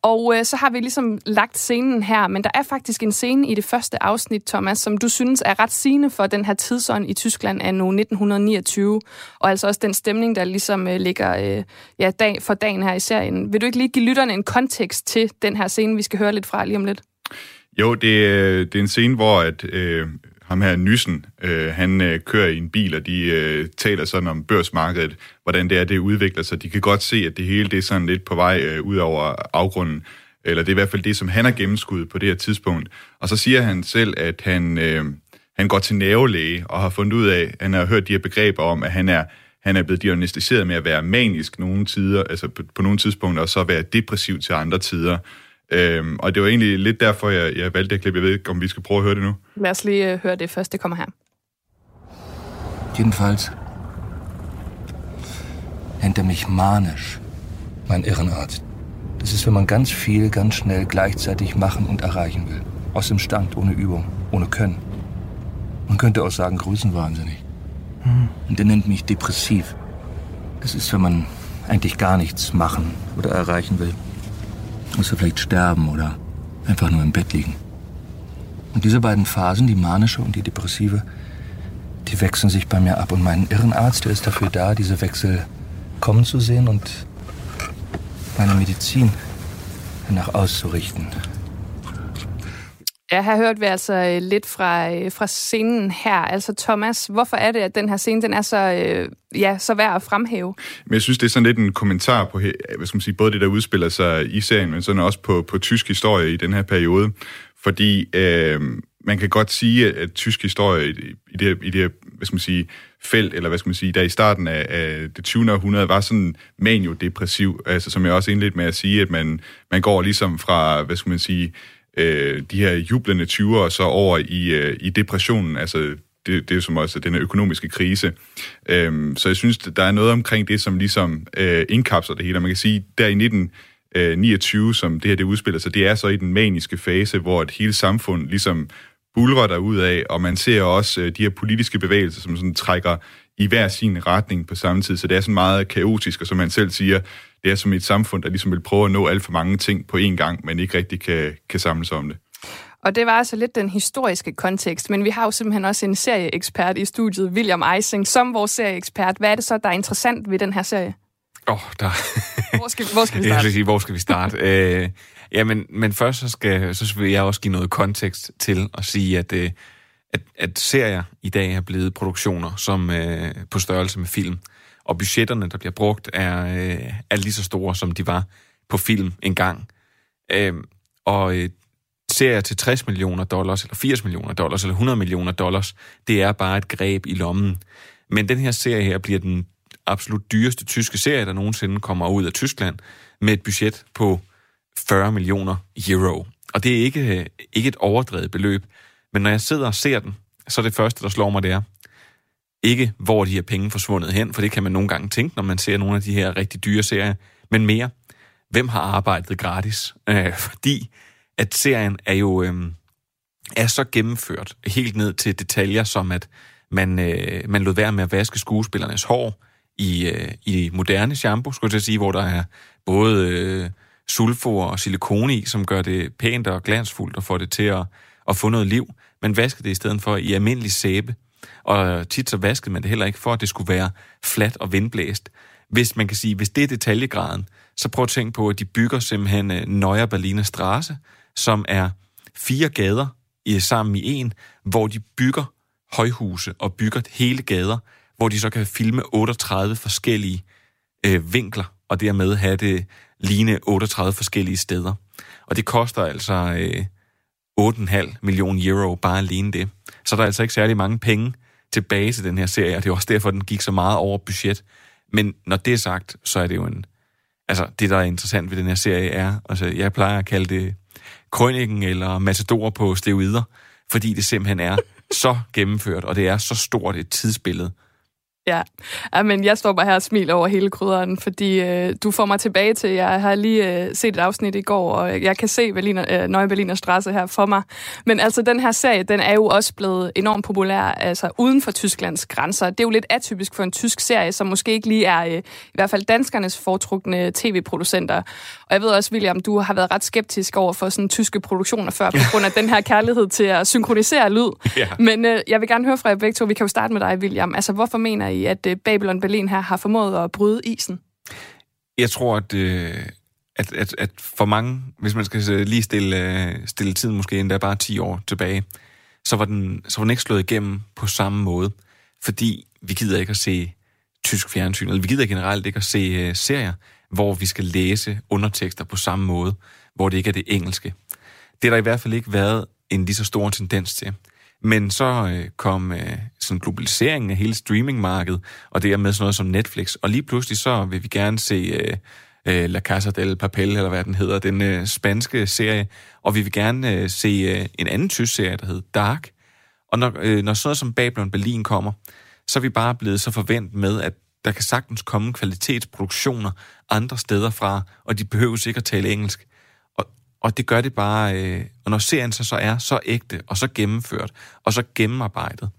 Og så har vi ligesom lagt scenen her, men der er faktisk en scene i det første afsnit, Thomas, som du synes er ret sigende for den her tidsånd i Tyskland anno 1929, og altså også den stemning, der ligesom øh, ligger øh, ja, dag for dagen her i serien. Vil du ikke lige give lytterne en kontekst til den her scene, vi skal høre lidt fra lige om lidt? Jo, det, øh, det er en scene, hvor at, øh, ham her Nyssen, øh, han øh, kører i en bil, og de øh, taler sådan om børsmarkedet, hvordan det er, det udvikler sig. De kan godt se, at det hele det er sådan lidt på vej øh, ud over afgrunden, eller det er i hvert fald det, som han har gennemskuddet på det her tidspunkt. Og så siger han selv, at han... Øh, han går til nævelæge og har fundet ud af, han har hørt de her begreber om, at han er, han er blevet diagnostiseret med at være manisk nogle tider, altså på, på nogle tidspunkter, og så være depressiv til andre tider. Øhm, og det var egentlig lidt derfor, jeg, jeg valgte det klip. Jeg ved ikke, om vi skal prøve at høre det nu. Lad os lige uh, høre det først. Det kommer her. Jedenfalls nennt er mich manisch, mein Irrenarzt. Das ist, wenn man ganz viel, ganz schnell gleichzeitig machen und erreichen will. Aus dem Stand, ohne Übung, ohne Können. Man könnte auch sagen, größenwahnsinnig. Hm. Und er nennt mich depressiv. Das ist, wenn man eigentlich gar nichts machen oder erreichen will. Muss er vielleicht sterben oder einfach nur im Bett liegen. Und diese beiden Phasen, die manische und die depressive, die wechseln sich bei mir ab. Und mein Irrenarzt, der ist dafür da, diese Wechsel kommen zu sehen und meine Medizin danach auszurichten. Ja, her hørte vi altså øh, lidt fra, øh, fra scenen her. Altså Thomas, hvorfor er det, at den her scene den er så, øh, ja, så værd at fremhæve? Men jeg synes, det er sådan lidt en kommentar på hvad skal man sige, både det, der udspiller sig i serien, men sådan også på, på tysk historie i den her periode. Fordi øh, man kan godt sige, at tysk historie i, i det, i det hvad skal man sige, felt, eller hvad skal man sige, der i starten af, af det 20. århundrede var sådan manio-depressiv, altså som jeg også indledte med at sige, at man, man går ligesom fra, hvad skal man sige, øh, de her jublende 20'ere så over i, øh, i depressionen, altså det, det er som også den økonomiske krise. Øhm, så jeg synes, der er noget omkring det, som ligesom øh, indkapsler det hele. Man kan sige, der i 19, 29, øh, som det her det udspiller sig, det er så i den maniske fase, hvor et hele samfund ligesom bulrer der ud af, og man ser også øh, de her politiske bevægelser, som sådan trækker i hver sin retning på samme tid. Så det er sådan meget kaotisk, og som man selv siger, det er som et samfund, der ligesom vil prøve at nå alt for mange ting på én gang, men ikke rigtig kan, kan samles om det. Og det var altså lidt den historiske kontekst, men vi har jo simpelthen også en serieekspert i studiet, William Eising, som vores serieekspert. Hvad er det så, der er interessant ved den her serie? Åh, oh, der... hvor, skal, hvor skal vi starte? Jeg sige, hvor skal vi starte? øh, ja, men, men først så, skal, så vil jeg også give noget kontekst til at sige, at, øh, at, at serier i dag er blevet produktioner som øh, på størrelse med film. Og budgetterne, der bliver brugt, er, øh, er lige så store, som de var på film engang. Øh, og øh, serier til 60 millioner dollars, eller 80 millioner dollars, eller 100 millioner dollars, det er bare et greb i lommen. Men den her serie her bliver den absolut dyreste tyske serie, der nogensinde kommer ud af Tyskland, med et budget på 40 millioner euro. Og det er ikke, øh, ikke et overdrevet beløb. Men når jeg sidder og ser den, så er det første, der slår mig, det er, ikke hvor de her penge forsvundet hen, for det kan man nogle gange tænke, når man ser nogle af de her rigtig dyre serier, men mere, hvem har arbejdet gratis? Øh, fordi at serien er jo øh, er så gennemført helt ned til detaljer, som at man, øh, man lod være med at vaske skuespillernes hår i, øh, i moderne shampoo, skulle jeg sige, hvor der er både øh, sulfur og silikone i, som gør det pænt og glansfuldt og får det til at, at få noget liv. Man vaskede det i stedet for i almindelig sæbe. Og tit så vaskede man det heller ikke for, at det skulle være fladt og vindblæst. Hvis man kan sige, hvis det er detaljegraden, så prøv at tænke på, at de bygger simpelthen øh, Neuer Berliner Straße, som er fire gader i, sammen i en, hvor de bygger højhuse og bygger hele gader, hvor de så kan filme 38 forskellige øh, vinkler, og dermed have det ligne 38 forskellige steder. Og det koster altså øh, 8,5 million euro bare alene det. Så der er altså ikke særlig mange penge tilbage til den her serie, og det er også derfor, den gik så meget over budget. Men når det er sagt, så er det jo en... Altså, det, der er interessant ved den her serie, er... Altså, jeg plejer at kalde det krønningen eller Matador på steroider, fordi det simpelthen er så gennemført, og det er så stort et tidsbillede, Ja, ja men jeg står bare her og smiler over hele krydderen, fordi øh, du får mig tilbage til, jeg har lige øh, set et afsnit i går, og jeg kan se Berliner, øh, Nøje Berliner Straße her for mig. Men altså, den her serie, den er jo også blevet enormt populær, altså uden for Tysklands grænser. Det er jo lidt atypisk for en tysk serie, som måske ikke lige er øh, i hvert fald danskernes foretrukne tv-producenter. Og jeg ved også, William, du har været ret skeptisk over for sådan tyske produktioner før, på grund af den her kærlighed til at synkronisere lyd. Ja. Men øh, jeg vil gerne høre fra jer begge to, vi kan jo starte med dig, William. Altså, hvorfor mener I, at øh, Babylon Berlin her har formået at bryde isen? Jeg tror, at, øh, at, at, at for mange, hvis man skal lige stille, øh, stille tiden måske endda bare 10 år tilbage, så var, den, så var den ikke slået igennem på samme måde. Fordi vi gider ikke at se tysk fjernsyn, eller vi gider generelt ikke at se uh, serier, hvor vi skal læse undertekster på samme måde, hvor det ikke er det engelske. Det har der i hvert fald ikke været en lige så stor tendens til. Men så øh, kom øh, sådan globaliseringen af hele streamingmarkedet, og det er med sådan noget som Netflix. Og lige pludselig så vil vi gerne se øh, øh, La Casa del Papel, eller hvad den hedder, den øh, spanske serie. Og vi vil gerne øh, se øh, en anden tysk serie, der hedder Dark. Og når, øh, når sådan noget som Babylon Berlin kommer, så er vi bare blevet så forventet med, at der kan sagtens komme kvalitetsproduktioner andre steder fra, og de behøver sikkert tale engelsk. Og det gør det bare, øh, og når serien så, så er så ægte, og så gennemført, og så gennemarbejdet,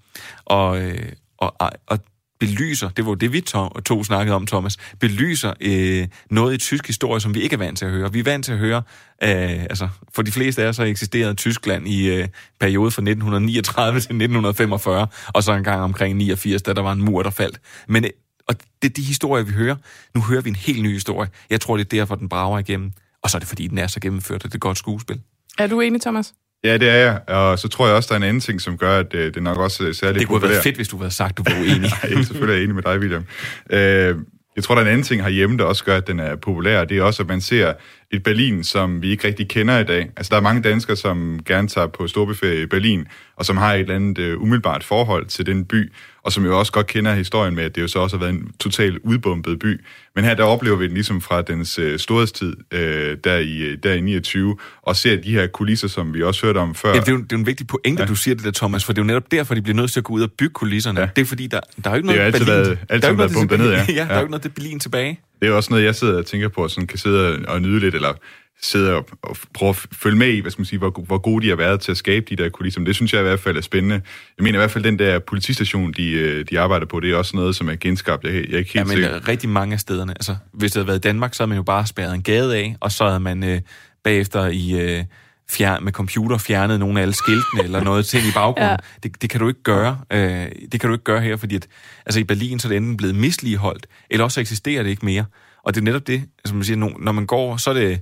og, øh, og, og belyser, det var det, vi to, to snakkede om, Thomas, belyser øh, noget i tysk historie, som vi ikke er vant til at høre. Vi er vant til at høre, øh, altså for de fleste af os har eksisteret Tyskland i øh, periode fra 1939 til 1945, og så en gang omkring 89, da der var en mur, der faldt. Men og det er de historier, vi hører. Nu hører vi en helt ny historie. Jeg tror, det er derfor, den brager igennem. Og så er det, fordi den er så gennemført, at det er godt skuespil. Er du enig, Thomas? Ja, det er jeg. Og så tror jeg også, der er en anden ting, som gør, at øh, det er nok også øh, særligt Det kunne have været fedt, hvis du havde sagt, du var uenig. Nej, jeg er selvfølgelig enig med dig, William. Øh, jeg tror, der er en anden ting herhjemme, der også gør, at den er populær. Det er også, at man ser et Berlin, som vi ikke rigtig kender i dag. Altså, der er mange danskere, som gerne tager på storbeferie i Berlin, og som har et eller andet uh, umiddelbart forhold til den by. Og som jo også godt kender historien med, at det jo så også har været en totalt udbombet by. Men her der oplever vi den ligesom fra dens øh, storhedstid, øh, der, i, der i 29, og ser de her kulisser, som vi også hørte om før. Ja, det, er jo, det er jo en vigtig pointe, ja. du siger det der, Thomas, for det er jo netop derfor, de bliver nødt til at gå ud og bygge kulisserne. Ja. Det er fordi, der, der er jo ikke noget det er altid Berlin. været, altid der er været bombet ned, ja. ja, der er jo ikke noget til Berlin tilbage. Det er også noget, jeg sidder og tænker på, sådan kan sidde og nyde lidt, eller sidde og, og prøve at følge med i, hvad skal man sige, hvor, hvor gode de har været til at skabe de der kulisser. Det synes jeg i hvert fald er spændende. Jeg mener i hvert fald, den der politistation, de, øh, de arbejder på, det er også noget, som er genskabt. Jeg, jeg er ikke helt ja, men sikker. øh, rigtig mange af stederne. Altså, hvis det havde været i Danmark, så havde man jo bare spærret en gade af, og så havde man øh, bagefter i... Øh, fjern, med computer fjernet nogle af alle skiltene eller noget til i baggrunden. Ja. Det, det kan du ikke gøre. Øh, det kan du ikke gøre her, fordi at, altså i Berlin så er det enten blevet misligeholdt, eller også eksisterer det ikke mere. Og det er netop det, som man siger, når man går, så er det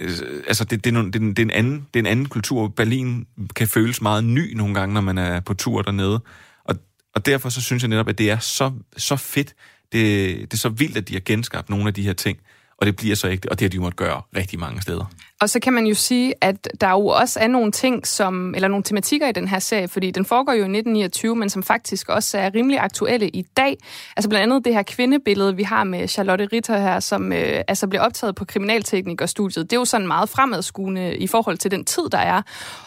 øh, altså det, det, er, det, det, er en anden, det er en anden kultur. Berlin kan føles meget ny nogle gange, når man er på tur dernede. Og, og derfor så synes jeg netop, at det er så, så fedt. Det, det er så vildt, at de har genskabt nogle af de her ting. Og det bliver så ikke, og det har de jo måttet gøre rigtig mange steder. Og så kan man jo sige, at der jo også er nogle ting, som, eller nogle tematikker i den her serie, fordi den foregår jo i 1929, men som faktisk også er rimelig aktuelle i dag. Altså blandt andet det her kvindebillede, vi har med Charlotte Ritter her, som øh, altså bliver optaget på kriminalteknikerstudiet. Det er jo sådan meget fremadskuende i forhold til den tid, der er.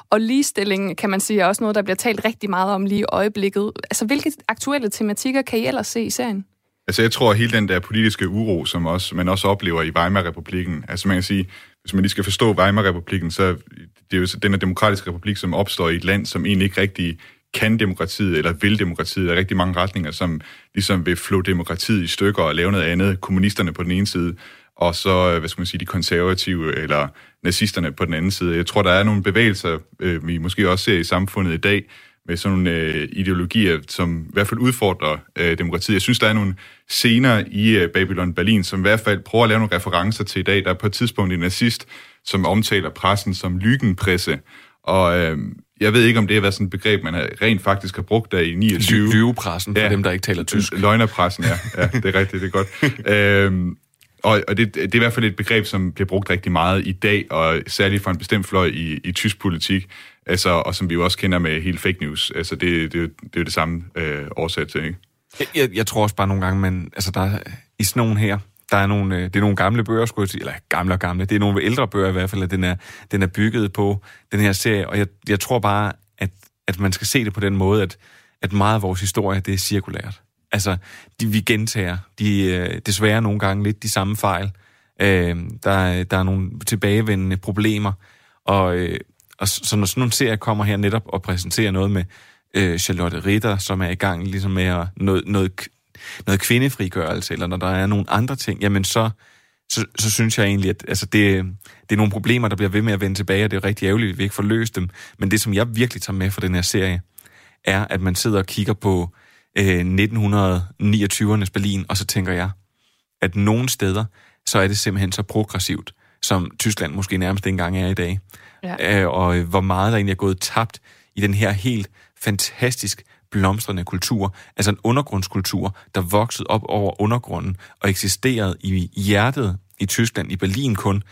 Og ligestilling, kan man sige, er også noget, der bliver talt rigtig meget om lige i øjeblikket. Altså hvilke aktuelle tematikker kan I ellers se i serien? Altså jeg tror, at hele den der politiske uro, som også, man også oplever i Weimar-republiken, altså man kan sige, hvis man lige skal forstå Weimar-republiken, så det er jo den her demokratiske republik, som opstår i et land, som egentlig ikke rigtig kan demokratiet, eller vil demokratiet. Der er rigtig mange retninger, som ligesom vil flå demokratiet i stykker og lave noget andet. Kommunisterne på den ene side, og så, øh, hvad skal man sige, de konservative eller nazisterne på den anden side. Jeg tror, der er nogle bevægelser, øh, vi måske også ser i samfundet i dag, med sådan nogle øh, ideologier, som i hvert fald udfordrer øh, demokratiet. Jeg synes, der er nogle scener i øh, Babylon Berlin, som i hvert fald prøver at lave nogle referencer til i dag. Der er på et tidspunkt en nazist, som omtaler pressen som lygenpresse. Og øh, jeg ved ikke, om det har været sådan et begreb, man rent faktisk har brugt der i 29. Lyvepressen, for ja, dem, der ikke taler tysk. Løgnerpressen, ja. ja det er rigtigt, det er godt. øhm, og, og det, det er i hvert fald et begreb, som bliver brugt rigtig meget i dag, og særligt for en bestemt fløj i, i tysk politik, altså, og som vi jo også kender med hele fake news. Altså, det, det, det er jo det samme øh, årsag til, ikke? Jeg, jeg tror også bare nogle gange, men altså, der er, i sådan nogle her, der er nogle, øh, det er nogle gamle bøger, skulle jeg sige, eller gamle og gamle, det er nogle ældre bøger i hvert fald, at den er, den er bygget på den her serie, og jeg, jeg tror bare, at, at man skal se det på den måde, at, at meget af vores historie, det er cirkulært. Altså, de, vi gentager de, øh, desværre nogle gange lidt de samme fejl. Øh, der, der er nogle tilbagevendende problemer, og, øh, og så når sådan nogle serier kommer her netop og præsenterer noget med øh, Charlotte Ritter, som er i gang ligesom med at, noget, noget, noget kvindefrigørelse, eller når der er nogle andre ting, jamen så, så, så synes jeg egentlig, at altså det, det er nogle problemer, der bliver ved med at vende tilbage, og det er rigtig ærgerligt, at vi ikke får løst dem. Men det, som jeg virkelig tager med fra den her serie, er, at man sidder og kigger på øh, 1929'ernes Berlin, og så tænker jeg, at nogle steder, så er det simpelthen så progressivt, som Tyskland måske nærmest ikke engang er i dag. Ja. Øh, og hvor meget der egentlig er gået tabt i den her helt fantastisk blomstrende kultur, altså en undergrundskultur, der voksede op over undergrunden og eksisterede i hjertet i Tyskland, i Berlin kun,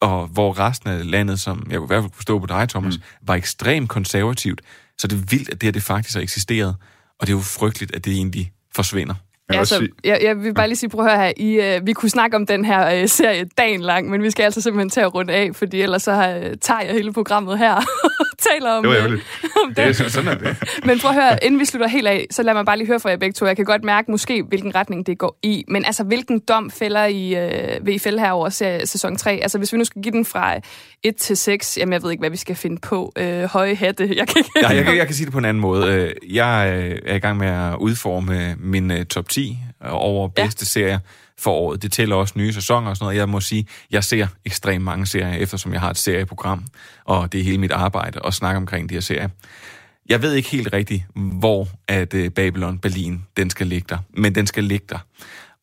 og hvor resten af landet, som jeg kunne i hvert fald forstå på dig, Thomas, mm. var ekstremt konservativt. Så det er vildt, at det her det faktisk har eksisteret, og det er jo frygteligt, at det egentlig forsvinder. Jeg, altså, jeg, jeg vil bare lige sige, prøv at høre her, I, uh, vi kunne snakke om den her uh, serie dagen lang, men vi skal altså simpelthen til at runde af, fordi ellers så uh, tager jeg hele programmet her taler om, det. Uh, om det. det er sådan er det. men prøv at høre, inden vi slutter helt af, så lad mig bare lige høre fra jer begge to. Jeg kan godt mærke måske, hvilken retning det går i, men altså, hvilken dom fælder I, uh, vil I fælde her over sæson 3? Altså, hvis vi nu skal give den fra 1 til 6, jamen jeg ved ikke, hvad vi skal finde på. Uh, høje hatte, jeg kan ikke... Ja, jeg, kan, jeg kan sige det på en anden måde. Jeg er i gang med at udforme min top 10 over bedste ja. serier for året. Det tæller også nye sæsoner og sådan noget. Jeg må sige, jeg ser ekstremt mange serier, eftersom jeg har et serieprogram, og det er hele mit arbejde at snakke omkring de her serier. Jeg ved ikke helt rigtigt, hvor at øh, Babylon Berlin, den skal ligge der, men den skal ligge der.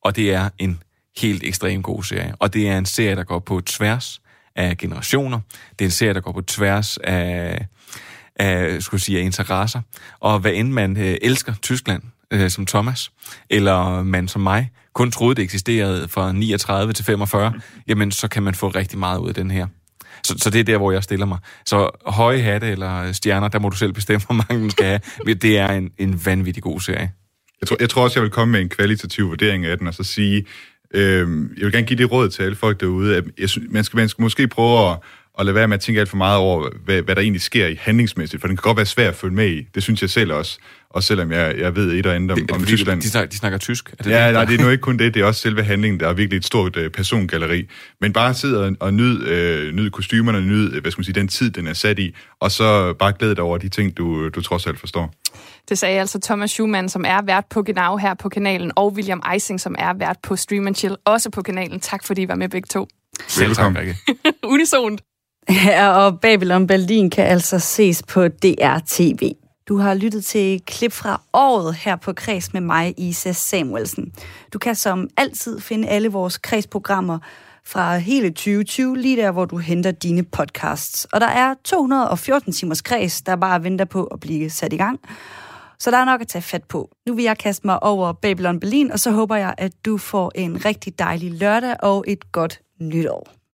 Og det er en helt ekstremt god serie. Og det er en serie, der går på tværs af generationer. Det er en serie, der går på tværs af, af skulle sige, af interesser. Og hvad end man øh, elsker Tyskland, øh, som Thomas, eller man som mig kun troede, det eksisterede fra 39 til 45, jamen så kan man få rigtig meget ud af den her. Så, så det er der, hvor jeg stiller mig. Så høje hatte eller stjerner, der må du selv bestemme, hvor mange den skal have. Det er en, en vanvittig god serie. Jeg tror, jeg tror også, jeg vil komme med en kvalitativ vurdering af den, og så sige, øh, jeg vil gerne give det råd til alle folk derude, at jeg synes, man, skal, man skal måske prøve at, at lade være med at tænke alt for meget over, hvad, hvad der egentlig sker i handlingsmæssigt, for den kan godt være svært at følge med i. Det synes jeg selv også, og selvom jeg, jeg ved et og andet om, Det, om Tyskland. De, snakker, de snakker tysk. Er det Ja, det? nej, det er nu ikke kun det, det er også selve handlingen, der er virkelig et stort øh, persongalleri. Men bare sidde og, og nyd, øh, nyd kostymerne, nyd, øh, hvad skal man sige, den tid, den er sat i, og så bare glæde dig over de ting, du, du trods alt forstår. Det sagde altså Thomas Schumann, som er vært på Genau her på kanalen, og William Eising, som er vært på Stream Chill, også på kanalen. Tak fordi I var med begge to. Velkommen. Unisont. Ja, og Babylon Berlin kan altså ses på DRTV. Du har lyttet til klip fra året her på Kreds med mig, Isa Samuelsen. Du kan som altid finde alle vores kredsprogrammer fra hele 2020, lige der, hvor du henter dine podcasts. Og der er 214 timers kreds, der bare venter på at blive sat i gang. Så der er nok at tage fat på. Nu vil jeg kaste mig over Babylon Berlin, og så håber jeg, at du får en rigtig dejlig lørdag og et godt nytår.